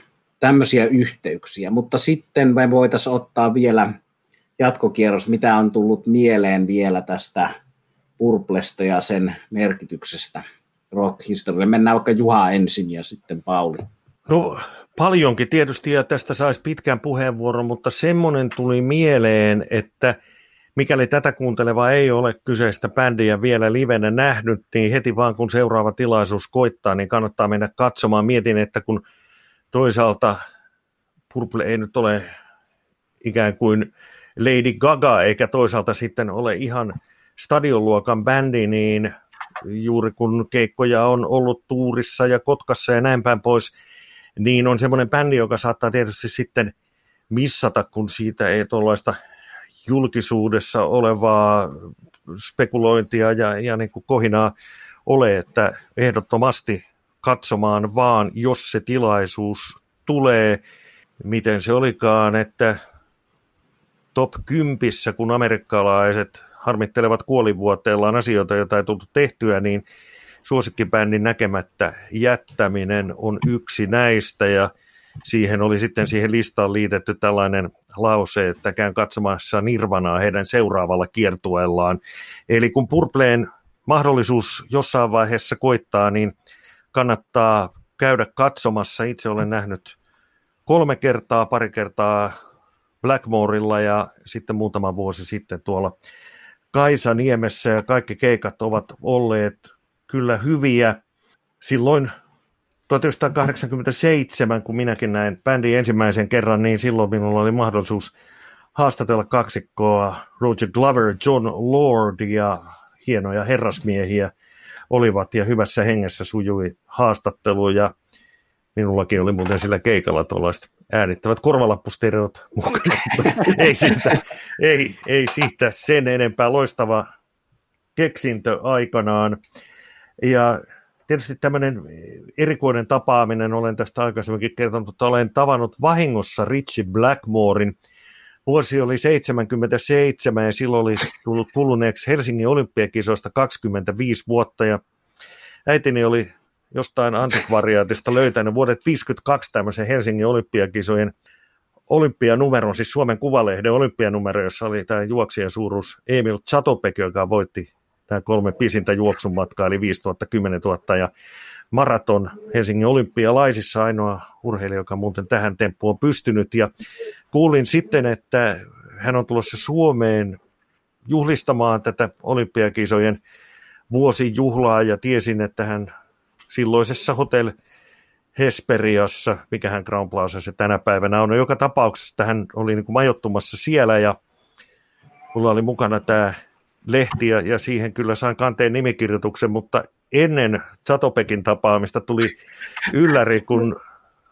tämmöisiä yhteyksiä. Mutta sitten me voitaisiin ottaa vielä jatkokierros, mitä on tullut mieleen vielä tästä Purplesta ja sen merkityksestä rock Mennään vaikka Juha ensin ja sitten Pauli. No paljonkin tietysti ja tästä saisi pitkän puheenvuoron, mutta semmoinen tuli mieleen, että mikäli tätä kuunteleva ei ole kyseistä bändiä vielä livenä nähnyt, niin heti vaan kun seuraava tilaisuus koittaa, niin kannattaa mennä katsomaan. Mietin, että kun toisaalta Purple ei nyt ole ikään kuin Lady Gaga, eikä toisaalta sitten ole ihan stadionluokan bändi, niin juuri kun keikkoja on ollut Tuurissa ja Kotkassa ja näin päin pois, niin on semmoinen bändi, joka saattaa tietysti sitten missata, kun siitä ei tuollaista julkisuudessa olevaa spekulointia ja, ja niin kuin kohinaa ole, että ehdottomasti katsomaan vaan, jos se tilaisuus tulee, miten se olikaan, että top 10, kun amerikkalaiset harmittelevat kuolivuoteellaan asioita, joita ei tullut tehtyä, niin suosikkibändin näkemättä jättäminen on yksi näistä. Ja siihen oli sitten siihen listaan liitetty tällainen lause, että käyn katsomassa Nirvanaa heidän seuraavalla kiertueellaan. Eli kun Purpleen mahdollisuus jossain vaiheessa koittaa, niin kannattaa käydä katsomassa. Itse olen nähnyt kolme kertaa, pari kertaa Blackmorella ja sitten muutama vuosi sitten tuolla Kaisa Niemessä ja kaikki keikat ovat olleet kyllä hyviä. Silloin 1987, kun minäkin näin bändin ensimmäisen kerran, niin silloin minulla oli mahdollisuus haastatella kaksikkoa Roger Glover, John Lord ja hienoja herrasmiehiä olivat ja hyvässä hengessä sujui haastattelu ja minullakin oli muuten sillä keikalla tuollaiset äänittävät korvalappustereot ei, siitä, ei, ei siitä sen enempää loistava keksintö aikanaan. Ja tietysti tämmöinen erikoinen tapaaminen, olen tästä aikaisemminkin kertonut, että olen tavannut vahingossa Richie Blackmorein. Vuosi oli 77 ja silloin oli tullut kuluneeksi Helsingin olympiakisoista 25 vuotta ja äitini oli jostain antikvariaatista löytänyt vuodet 52 tämmöisen Helsingin olympiakisojen olympianumeron, siis Suomen Kuvalehden olympianumero, jossa oli tämä juoksijan suuruus Emil Chatopek, joka voitti tämä kolme pisintä juoksun matkaa, eli 5000, 10 000 ja maraton Helsingin olympialaisissa ainoa urheilija, joka muuten tähän temppuun on pystynyt. Ja kuulin sitten, että hän on tulossa Suomeen juhlistamaan tätä olympiakisojen vuosijuhlaa ja tiesin, että hän silloisessa Hotel Hesperiassa, mikä hän Crown Plaza se tänä päivänä on. No, joka tapauksessa hän oli niin kuin majoittumassa siellä ja mulla oli mukana tämä lehti ja, siihen kyllä sain kanteen nimikirjoituksen, mutta ennen Chatopekin tapaamista tuli ylläri, kun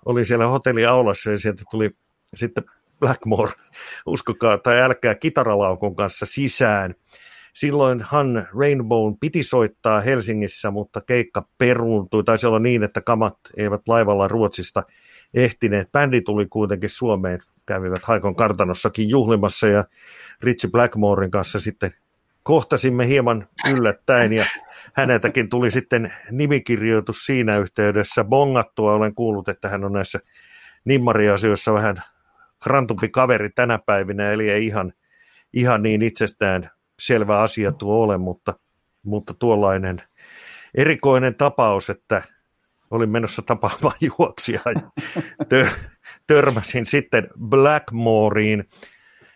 oli siellä hotelliaulassa ja sieltä tuli sitten Blackmore, uskokaa tai älkää, kitaralaukun kanssa sisään. Silloinhan Rainbow piti soittaa Helsingissä, mutta keikka peruuntui. Taisi olla niin, että kamat eivät laivalla Ruotsista ehtineet. Bändi tuli kuitenkin Suomeen, kävivät Haikon kartanossakin juhlimassa ja Richie Blackmorein kanssa sitten kohtasimme hieman yllättäen ja häneltäkin tuli sitten nimikirjoitus siinä yhteydessä bongattua. Olen kuullut, että hän on näissä nimmariasioissa vähän krantumpi kaveri tänä päivinä, eli ei ihan, ihan niin itsestään selvä asia tuo ole, mutta, mutta tuollainen erikoinen tapaus, että olin menossa tapaamaan juoksia ja törmäsin sitten Blackmoreen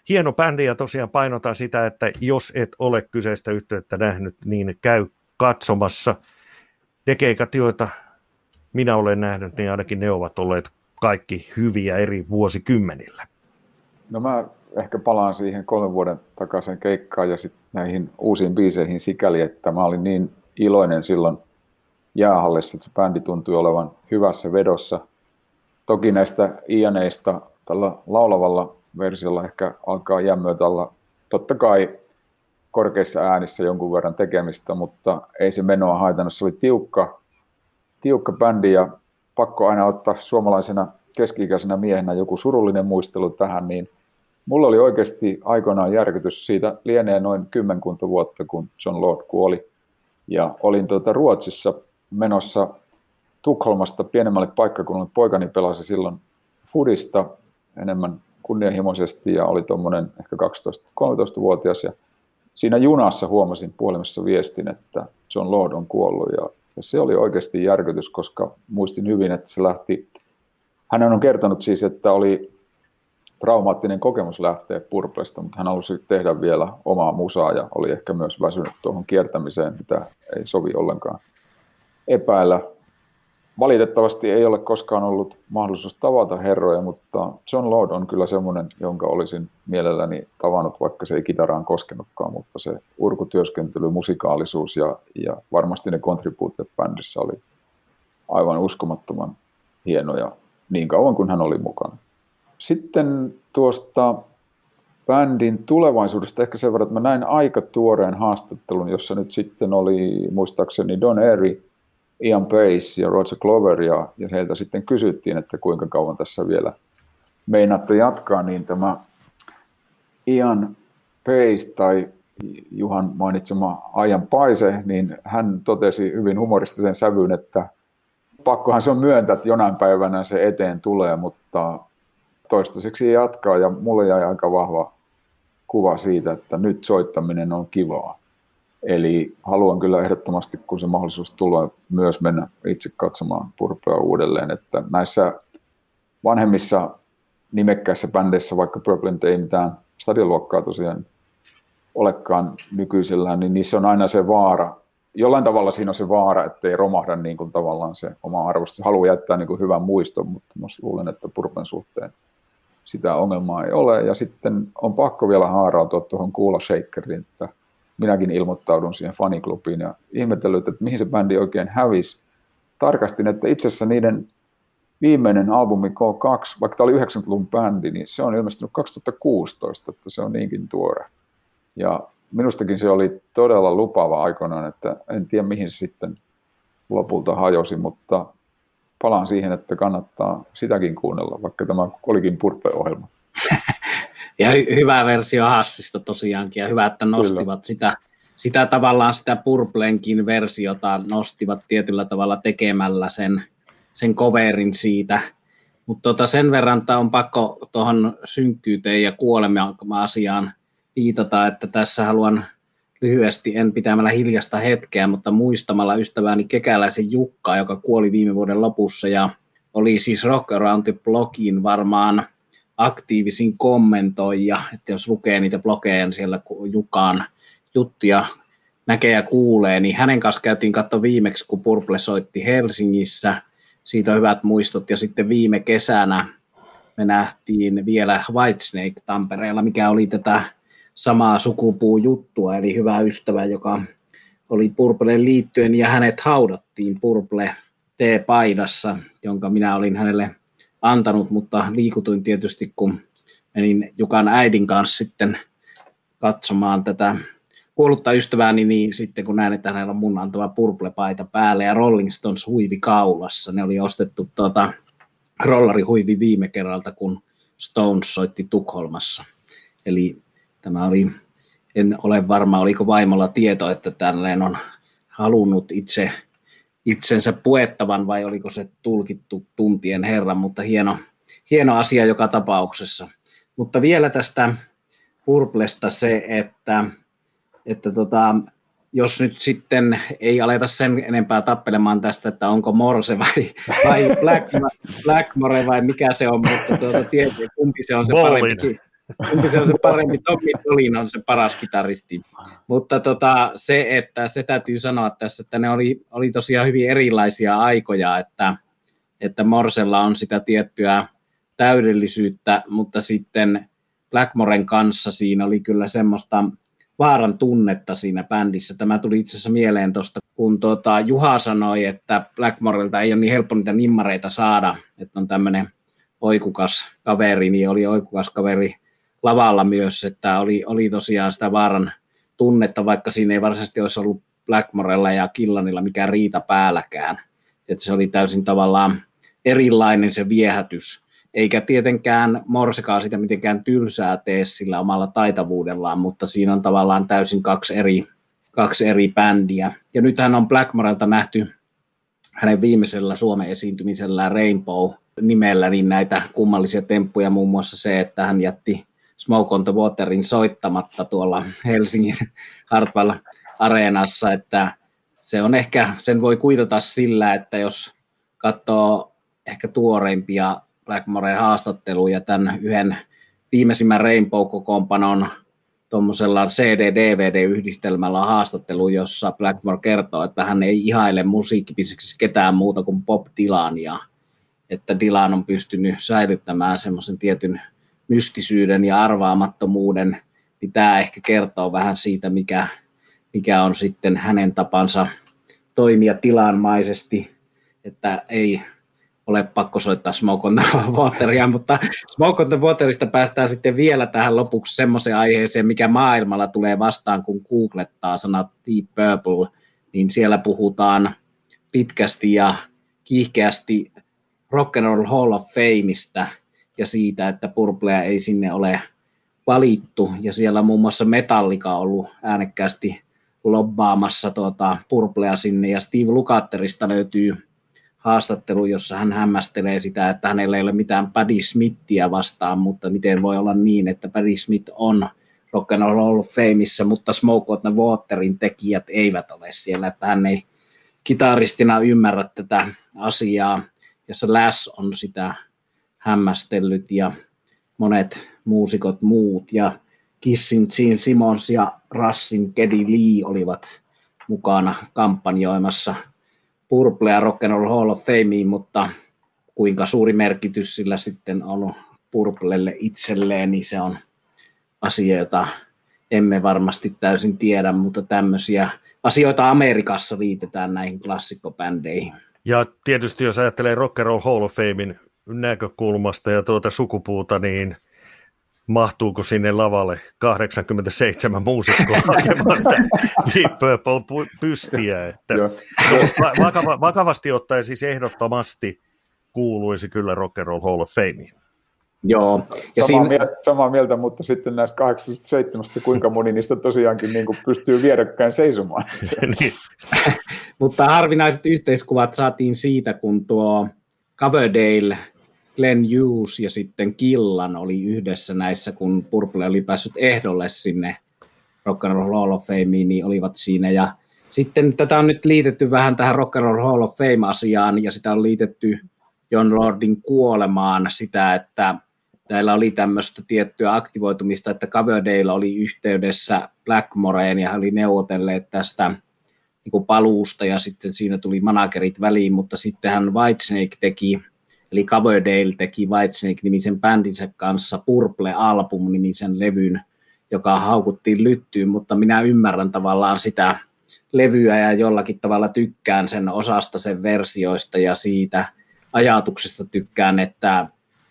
hieno bändi ja tosiaan painotan sitä, että jos et ole kyseistä yhteyttä nähnyt, niin käy katsomassa. Ne keikat, joita minä olen nähnyt, niin ainakin ne ovat olleet kaikki hyviä eri vuosikymmenillä. No mä ehkä palaan siihen kolmen vuoden takaisin keikkaan ja sitten näihin uusiin biiseihin sikäli, että mä olin niin iloinen silloin jäähallissa, että se bändi tuntui olevan hyvässä vedossa. Toki näistä ianeista tällä laulavalla versiolla ehkä alkaa jämmöitä olla totta kai korkeissa äänissä jonkun verran tekemistä, mutta ei se menoa haitannut. Se oli tiukka, tiukka bändi ja pakko aina ottaa suomalaisena keski-ikäisenä miehenä joku surullinen muistelu tähän, niin mulla oli oikeasti aikoinaan järkytys siitä lienee noin kymmenkunta vuotta, kun John Lord kuoli. Ja olin tuota Ruotsissa menossa Tukholmasta pienemmälle paikkakunnalle. Poikani pelasi silloin Fudista enemmän kunnianhimoisesti ja oli tuommoinen ehkä 12-13-vuotias. Ja siinä junassa huomasin puhelimessa viestin, että John Lord on kuollut ja, ja se oli oikeasti järkytys, koska muistin hyvin, että se lähti, hän on kertonut siis, että oli traumaattinen kokemus lähteä Purplesta, mutta hän halusi tehdä vielä omaa musaa ja oli ehkä myös väsynyt tuohon kiertämiseen, mitä ei sovi ollenkaan epäillä. Valitettavasti ei ole koskaan ollut mahdollisuus tavata herroja, mutta John Lord on kyllä semmoinen, jonka olisin mielelläni tavannut, vaikka se ei kitaraan koskenutkaan, mutta se urkutyöskentely, musikaalisuus ja, ja varmasti ne kontribuutiot bändissä oli aivan uskomattoman hienoja niin kauan kuin hän oli mukana. Sitten tuosta bändin tulevaisuudesta ehkä sen verran, että mä näin aika tuoreen haastattelun, jossa nyt sitten oli muistaakseni Don Airy Ian Pace ja Roger Glover ja, ja heiltä sitten kysyttiin, että kuinka kauan tässä vielä meinaatte jatkaa, niin tämä Ian Pace tai Juhan mainitsema Ajan Paise, niin hän totesi hyvin humoristisen sävyyn, että pakkohan se on myöntää, että jonain päivänä se eteen tulee, mutta toistaiseksi jatkaa ja mulle jäi aika vahva kuva siitä, että nyt soittaminen on kivaa. Eli haluan kyllä ehdottomasti, kun se mahdollisuus tulee, myös mennä itse katsomaan purpea uudelleen. Että näissä vanhemmissa nimekkäissä bändeissä, vaikka Purple ei mitään stadionluokkaa tosiaan olekaan nykyisellään, niin niissä on aina se vaara. Jollain tavalla siinä on se vaara, ettei romahda niin kuin tavallaan se oma arvostus. Haluan jättää niin kuin hyvän muiston, mutta luulen, että Purpen suhteen sitä ongelmaa ei ole. Ja sitten on pakko vielä haarautua tuohon Kuula Shakeriin, että minäkin ilmoittaudun siihen faniklubiin ja ihmetellyt, että mihin se bändi oikein hävisi. Tarkastin, että itse asiassa niiden viimeinen albumi K2, vaikka tämä oli 90-luvun bändi, niin se on ilmestynyt 2016, että se on niinkin tuore. Ja minustakin se oli todella lupaava aikoinaan, että en tiedä mihin se sitten lopulta hajosi, mutta palaan siihen, että kannattaa sitäkin kuunnella, vaikka tämä olikin Purple-ohjelma. Ja hy- hyvä versio Hassista tosiaankin, ja hyvä, että nostivat Kyllä. sitä, sitä tavallaan sitä Purplenkin versiota, nostivat tietyllä tavalla tekemällä sen, sen coverin siitä, mutta tota sen verran että on pakko tuohon synkkyyteen ja kuolema-asiaan viitata, että tässä haluan lyhyesti, en pitämällä hiljasta hetkeä, mutta muistamalla ystäväni Kekäläisen Jukkaa, joka kuoli viime vuoden lopussa ja oli siis Rock Around the Blockin varmaan aktiivisin kommentoija, että jos lukee niitä blogeja niin siellä Jukaan juttuja näkee ja kuulee, niin hänen kanssa käytiin katsoa viimeksi, kun Purple soitti Helsingissä, siitä on hyvät muistot, ja sitten viime kesänä me nähtiin vielä Whitesnake Tampereella, mikä oli tätä samaa sukupuujuttua, eli hyvä ystävä, joka oli Purpleen liittyen, ja hänet haudattiin Purple T-paidassa, jonka minä olin hänelle antanut, mutta liikutuin tietysti, kun menin Jukan äidin kanssa sitten katsomaan tätä kuollutta ystävääni, niin sitten kun näin, että hänellä on mun antama purple-paita päällä ja Rolling Stones huivi kaulassa, ne oli ostettu tuota rollarihuivi viime kerralta, kun Stones soitti Tukholmassa. Eli tämä oli, en ole varma, oliko vaimolla tieto, että tälleen on halunnut itse itsensä puettavan vai oliko se tulkittu tuntien herran, mutta hieno, hieno asia joka tapauksessa. Mutta vielä tästä Purplesta se, että, että tota, jos nyt sitten ei aleta sen enempää tappelemaan tästä, että onko Morse vai, vai Black, Blackmore vai mikä se on, mutta tuota, tietysti, kumpi se on se parempi, kumpi se on se parempi, Tommy Dolin on se paras kitaristi. Mutta tota, se, että se täytyy sanoa tässä, että ne oli, oli tosiaan hyvin erilaisia aikoja, että, että Morsella on sitä tiettyä täydellisyyttä, mutta sitten Blackmoren kanssa siinä oli kyllä semmoista vaaran tunnetta siinä bändissä. Tämä tuli itse asiassa mieleen tuosta kun tuota, Juha sanoi, että Blackmoreilta ei ole niin helppo niitä nimmareita saada, että on tämmöinen oikukas kaveri, niin oli oikukas kaveri lavalla myös, että oli, oli tosiaan sitä vaaran tunnetta, vaikka siinä ei varsinaisesti olisi ollut Blackmorella ja Killanilla mikään riita päälläkään. Että se oli täysin tavallaan erilainen se viehätys. Eikä tietenkään Morsekaan sitä mitenkään tylsää tee sillä omalla taitavuudellaan, mutta siinä on tavallaan täysin kaksi eri, kaksi eri bändiä. Ja nythän on Blackmorelta nähty hänen viimeisellä Suomen esiintymisellä Rainbow nimellä niin näitä kummallisia temppuja, muun muassa se, että hän jätti Smoke on the Waterin soittamatta tuolla Helsingin Hartwell Areenassa, että se on ehkä, sen voi kuitata sillä, että jos katsoo ehkä tuoreimpia Blackmoren haastatteluja tämän yhden viimeisimmän Rainbow-kokoonpanon tuommoisella CD-DVD-yhdistelmällä haastattelu, jossa Blackmore kertoo, että hän ei ihaile musiikkipiseksi ketään muuta kuin Bob Dylania, että Dylan on pystynyt säilyttämään semmoisen tietyn mystisyyden ja arvaamattomuuden, niin tämä ehkä kertoo vähän siitä, mikä, mikä on sitten hänen tapansa toimia tilanmaisesti, että ei ole pakko soittaa Smoke on the Wateria, mutta Smoke on the Waterista päästään sitten vielä tähän lopuksi semmoiseen aiheeseen, mikä maailmalla tulee vastaan, kun googlettaa sanat Deep Purple, niin siellä puhutaan pitkästi ja kiihkeästi Rock and Roll Hall of Fameista ja siitä, että Purplea ei sinne ole valittu, ja siellä muun muassa Metallica on ollut äänekkäästi lobbaamassa tuota Purplea sinne, ja Steve Lukatterista löytyy haastattelu, jossa hän hämmästelee sitä, että hänellä ei ole mitään Paddy Smithia vastaan, mutta miten voi olla niin, että Paddy Smith on Rock and Roll Fameissa, mutta Smoke the Waterin tekijät eivät ole siellä, että hän ei kitaristina ymmärrä tätä asiaa, ja se Lass on sitä hämmästellyt ja monet muusikot muut ja Kissin Gene Simmons ja Rassin Kedi Lee olivat mukana kampanjoimassa Purplea Rock and Roll Hall of Fameen, mutta kuinka suuri merkitys sillä sitten on Purplelle itselleen, niin se on asia, jota emme varmasti täysin tiedä, mutta tämmöisiä asioita Amerikassa liitetään näihin klassikkobändeihin. Ja tietysti jos ajattelee Rock and Roll Hall of Famein näkökulmasta ja tuota sukupuuta, niin mahtuuko sinne lavalle 87 muusikkoa hakemaan sitä Deep Purple pystiä. Että vakava, vakavasti ottaen siis ehdottomasti kuuluisi kyllä Rock and Roll Hall of Fameen. Joo. Ja samaa, siinä... mieltä, samaa mieltä, mutta sitten näistä 87, kuinka moni niistä tosiaankin niin kuin pystyy vierekkäin seisomaan. niin. mutta harvinaiset yhteiskuvat saatiin siitä, kun tuo Coverdale – Glenn Hughes ja sitten Killan oli yhdessä näissä, kun Purple oli päässyt ehdolle sinne Rock and Roll Hall of Fameen, niin olivat siinä. Ja sitten tätä on nyt liitetty vähän tähän Rock and Roll Hall of Fame-asiaan, ja sitä on liitetty John Lordin kuolemaan sitä, että näillä oli tämmöistä tiettyä aktivoitumista, että Coverdale oli yhteydessä Blackmoreen ja he oli neuvotelleet tästä niin paluusta ja sitten siinä tuli managerit väliin, mutta sittenhän Whitesnake teki Eli Coverdale teki Whitesnake-nimisen bändinsä kanssa Purple Album-nimisen levyn, joka haukuttiin lyttyyn, mutta minä ymmärrän tavallaan sitä levyä ja jollakin tavalla tykkään sen osasta sen versioista ja siitä ajatuksesta tykkään, että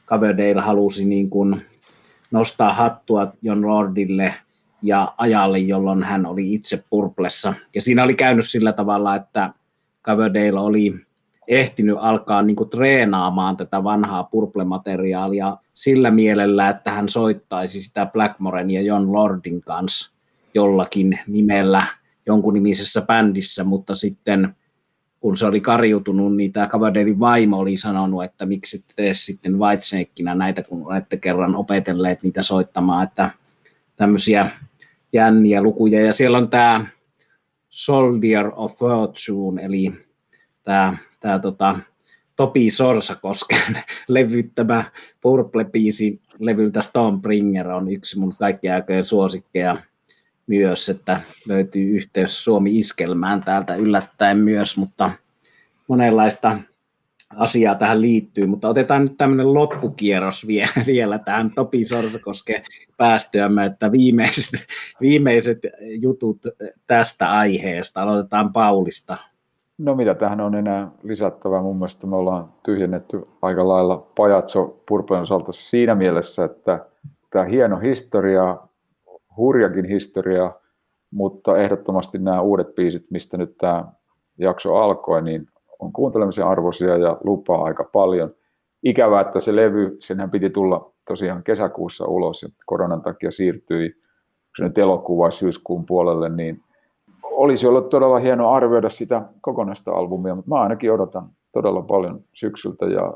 Coverdale halusi niin kuin nostaa hattua John Lordille ja ajalle, jolloin hän oli itse Purplessa. Ja siinä oli käynyt sillä tavalla, että Coverdale oli ehtinyt alkaa niin kuin treenaamaan tätä vanhaa purple-materiaalia sillä mielellä, että hän soittaisi sitä Blackmoren ja John Lordin kanssa jollakin nimellä jonkun nimisessä bändissä, mutta sitten kun se oli karjutunut, niin tämä Cavadelin vaimo oli sanonut, että miksi te tee sitten Whitesnakeina näitä, kun olette kerran opetelleet niitä soittamaan, että tämmöisiä jänniä lukuja. Ja siellä on tämä Soldier of Fortune, eli tämä tämä tota, Topi Sorsakosken levyttämä Purple-biisi levyltä Stonebringer on yksi mun kaikkien aikojen suosikkeja myös, että löytyy yhteys Suomi-iskelmään täältä yllättäen myös, mutta monenlaista asiaa tähän liittyy, mutta otetaan nyt tämmöinen loppukierros vielä, tähän Topi Sorsakosken päästyämme, että viimeiset, viimeiset jutut tästä aiheesta. Aloitetaan Paulista. No mitä tähän on enää lisättävää? Mun mielestä me ollaan tyhjennetty aika lailla Pajatso Purplen osalta siinä mielessä, että tämä hieno historia, hurjakin historia, mutta ehdottomasti nämä uudet biisit, mistä nyt tämä jakso alkoi, niin on kuuntelemisen arvoisia ja lupaa aika paljon. Ikävää, että se levy, senhän piti tulla tosiaan kesäkuussa ulos ja koronan takia siirtyi se nyt elokuun vai syyskuun puolelle, niin olisi ollut todella hienoa arvioida sitä kokonaista albumia, mutta mä ainakin odotan todella paljon syksyltä ja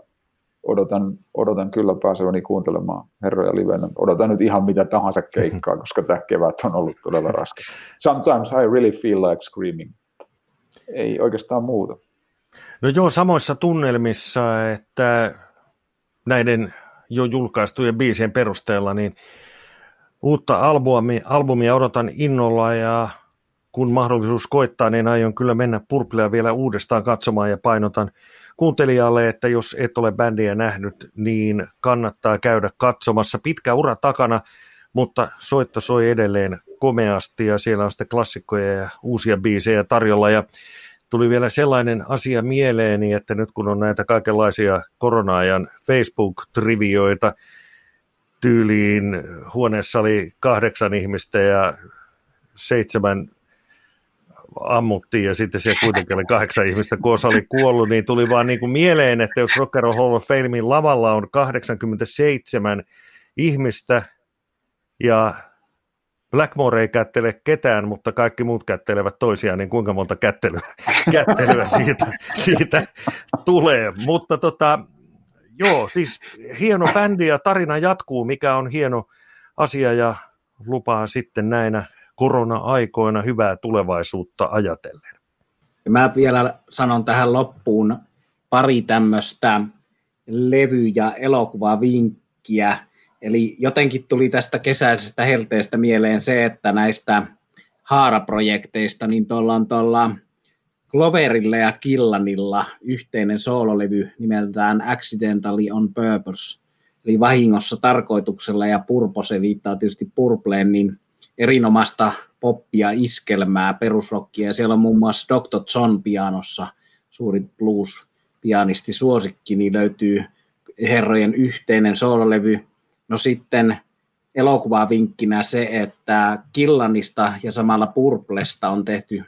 odotan, odotan kyllä pääseväni kuuntelemaan herroja livenä. Odotan nyt ihan mitä tahansa keikkaa, koska tämä kevät on ollut todella raskas. Sometimes I really feel like screaming. Ei oikeastaan muuta. No joo, samoissa tunnelmissa, että näiden jo julkaistujen biisien perusteella, niin uutta albumia, albumia odotan innolla ja kun mahdollisuus koittaa, niin aion kyllä mennä Purplea vielä uudestaan katsomaan ja painotan kuuntelijalle, että jos et ole bändiä nähnyt, niin kannattaa käydä katsomassa. Pitkä ura takana, mutta soitto soi edelleen komeasti ja siellä on sitten klassikkoja ja uusia biisejä tarjolla ja tuli vielä sellainen asia mieleeni, että nyt kun on näitä kaikenlaisia korona-ajan Facebook-trivioita, tyyliin huoneessa oli kahdeksan ihmistä ja seitsemän ammuttiin ja sitten siellä kuitenkin oli kahdeksan ihmistä, kun osa oli kuollut, niin tuli vaan niin kuin mieleen, että jos Rock and Hall of Famein lavalla on 87 ihmistä ja Blackmore ei kättele ketään, mutta kaikki muut kättelevät toisiaan, niin kuinka monta kättelyä, kättelyä siitä, siitä tulee. Mutta tota, joo, siis hieno bändi ja tarina jatkuu, mikä on hieno asia ja lupaa sitten näinä korona-aikoina hyvää tulevaisuutta ajatellen. Mä vielä sanon tähän loppuun pari tämmöistä levy- ja elokuvavinkkiä. Eli jotenkin tuli tästä kesäisestä helteestä mieleen se, että näistä haaraprojekteista, niin tuolla on tuolla Cloverilla ja Killanilla yhteinen soololevy nimeltään Accidentally on Purpose, eli vahingossa tarkoituksella, ja Purpose viittaa tietysti Purpleen, niin erinomaista poppia, iskelmää, perusrockia, siellä on muun muassa Dr. John pianossa, suuri blues-pianisti suosikki, niin löytyy herrojen yhteinen soololevy. No sitten vinkkinä se, että Killanista ja samalla Purplesta on tehty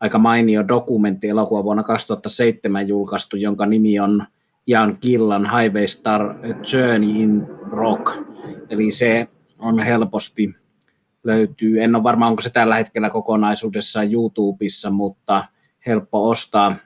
aika mainio dokumentti elokuva vuonna 2007 julkaistu, jonka nimi on Jan Killan Highway Star Journey in Rock. Eli se on helposti löytyy. En ole varma, onko se tällä hetkellä kokonaisuudessaan YouTubessa, mutta helppo ostaa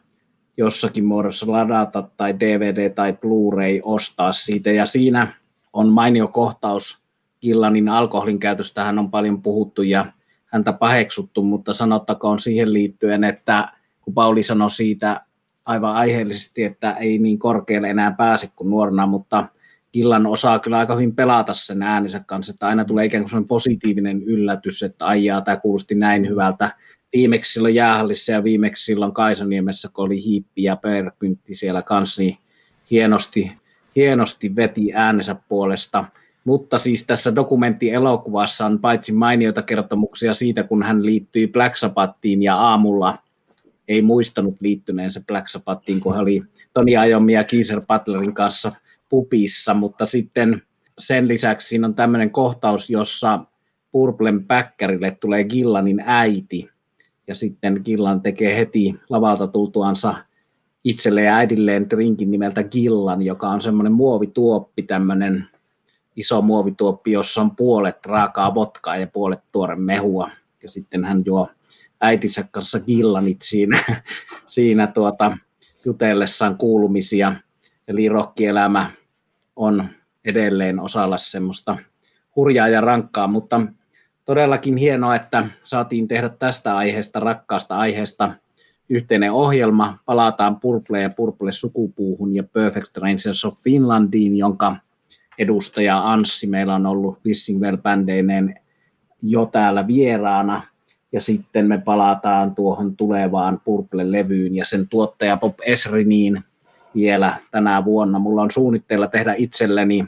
jossakin muodossa ladata tai DVD tai Blu-ray ostaa siitä. Ja siinä on mainio kohtaus Killanin alkoholin käytöstähän on paljon puhuttu ja häntä paheksuttu, mutta sanottakoon siihen liittyen, että kun Pauli sanoi siitä aivan aiheellisesti, että ei niin korkealle enää pääse kuin nuorena, mutta Killan osaa kyllä aika hyvin pelata sen äänensä kanssa, että aina tulee ikään kuin positiivinen yllätys, että aijaa, tämä kuulosti näin hyvältä. Viimeksi silloin Jäähallissa ja viimeksi silloin Kaisaniemessä, kun oli Hiippi ja Perkyntti siellä kanssa, niin hienosti, hienosti veti äänensä puolesta. Mutta siis tässä dokumenttielokuvassa on paitsi mainioita kertomuksia siitä, kun hän liittyi Black Sabbathiin ja aamulla ei muistanut liittyneensä Black Sabbathiin, kun hän oli Toni Ajomi ja Keezer Butlerin kanssa – pupissa, mutta sitten sen lisäksi siinä on tämmöinen kohtaus, jossa Purplen päkkärille tulee Gillanin äiti, ja sitten Gillan tekee heti lavalta tultuansa itselle ja äidilleen drinkin nimeltä Gillan, joka on semmoinen muovituoppi, tämmöinen iso muovituoppi, jossa on puolet raakaa votkaa ja puolet tuore mehua. Ja sitten hän juo äitinsä kanssa Gillanit siinä, siinä tuota, jutellessaan kuulumisia. Eli rokkielämä on edelleen osalla semmoista hurjaa ja rankkaa, mutta todellakin hienoa, että saatiin tehdä tästä aiheesta, rakkaasta aiheesta yhteinen ohjelma. Palataan Purple ja Purple sukupuuhun ja Perfect Rangers of Finlandiin, jonka edustaja Anssi meillä on ollut Well bändeineen jo täällä vieraana. Ja sitten me palataan tuohon tulevaan Purple-levyyn ja sen tuottaja Bob Esriniin, vielä tänä vuonna. Mulla on suunnitteilla tehdä itselleni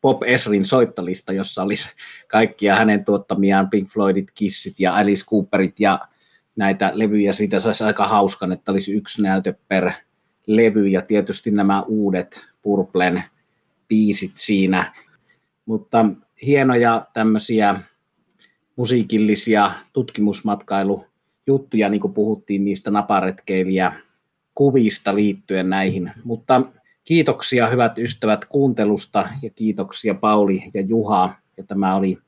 Bob Esrin soittolista, jossa olisi kaikkia hänen tuottamiaan Pink Floydit, Kissit ja Alice Cooperit ja näitä levyjä. Siitä saisi aika hauskan, että olisi yksi näyte per levy ja tietysti nämä uudet Purplen biisit siinä. Mutta hienoja tämmöisiä musiikillisia tutkimusmatkailujuttuja, niin kuin puhuttiin niistä naparetkeilijä kuvista liittyen näihin. Mutta kiitoksia hyvät ystävät kuuntelusta ja kiitoksia Pauli ja Juha. Ja tämä oli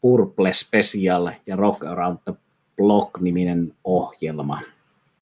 Purple Special ja Rock Around the Block-niminen ohjelma.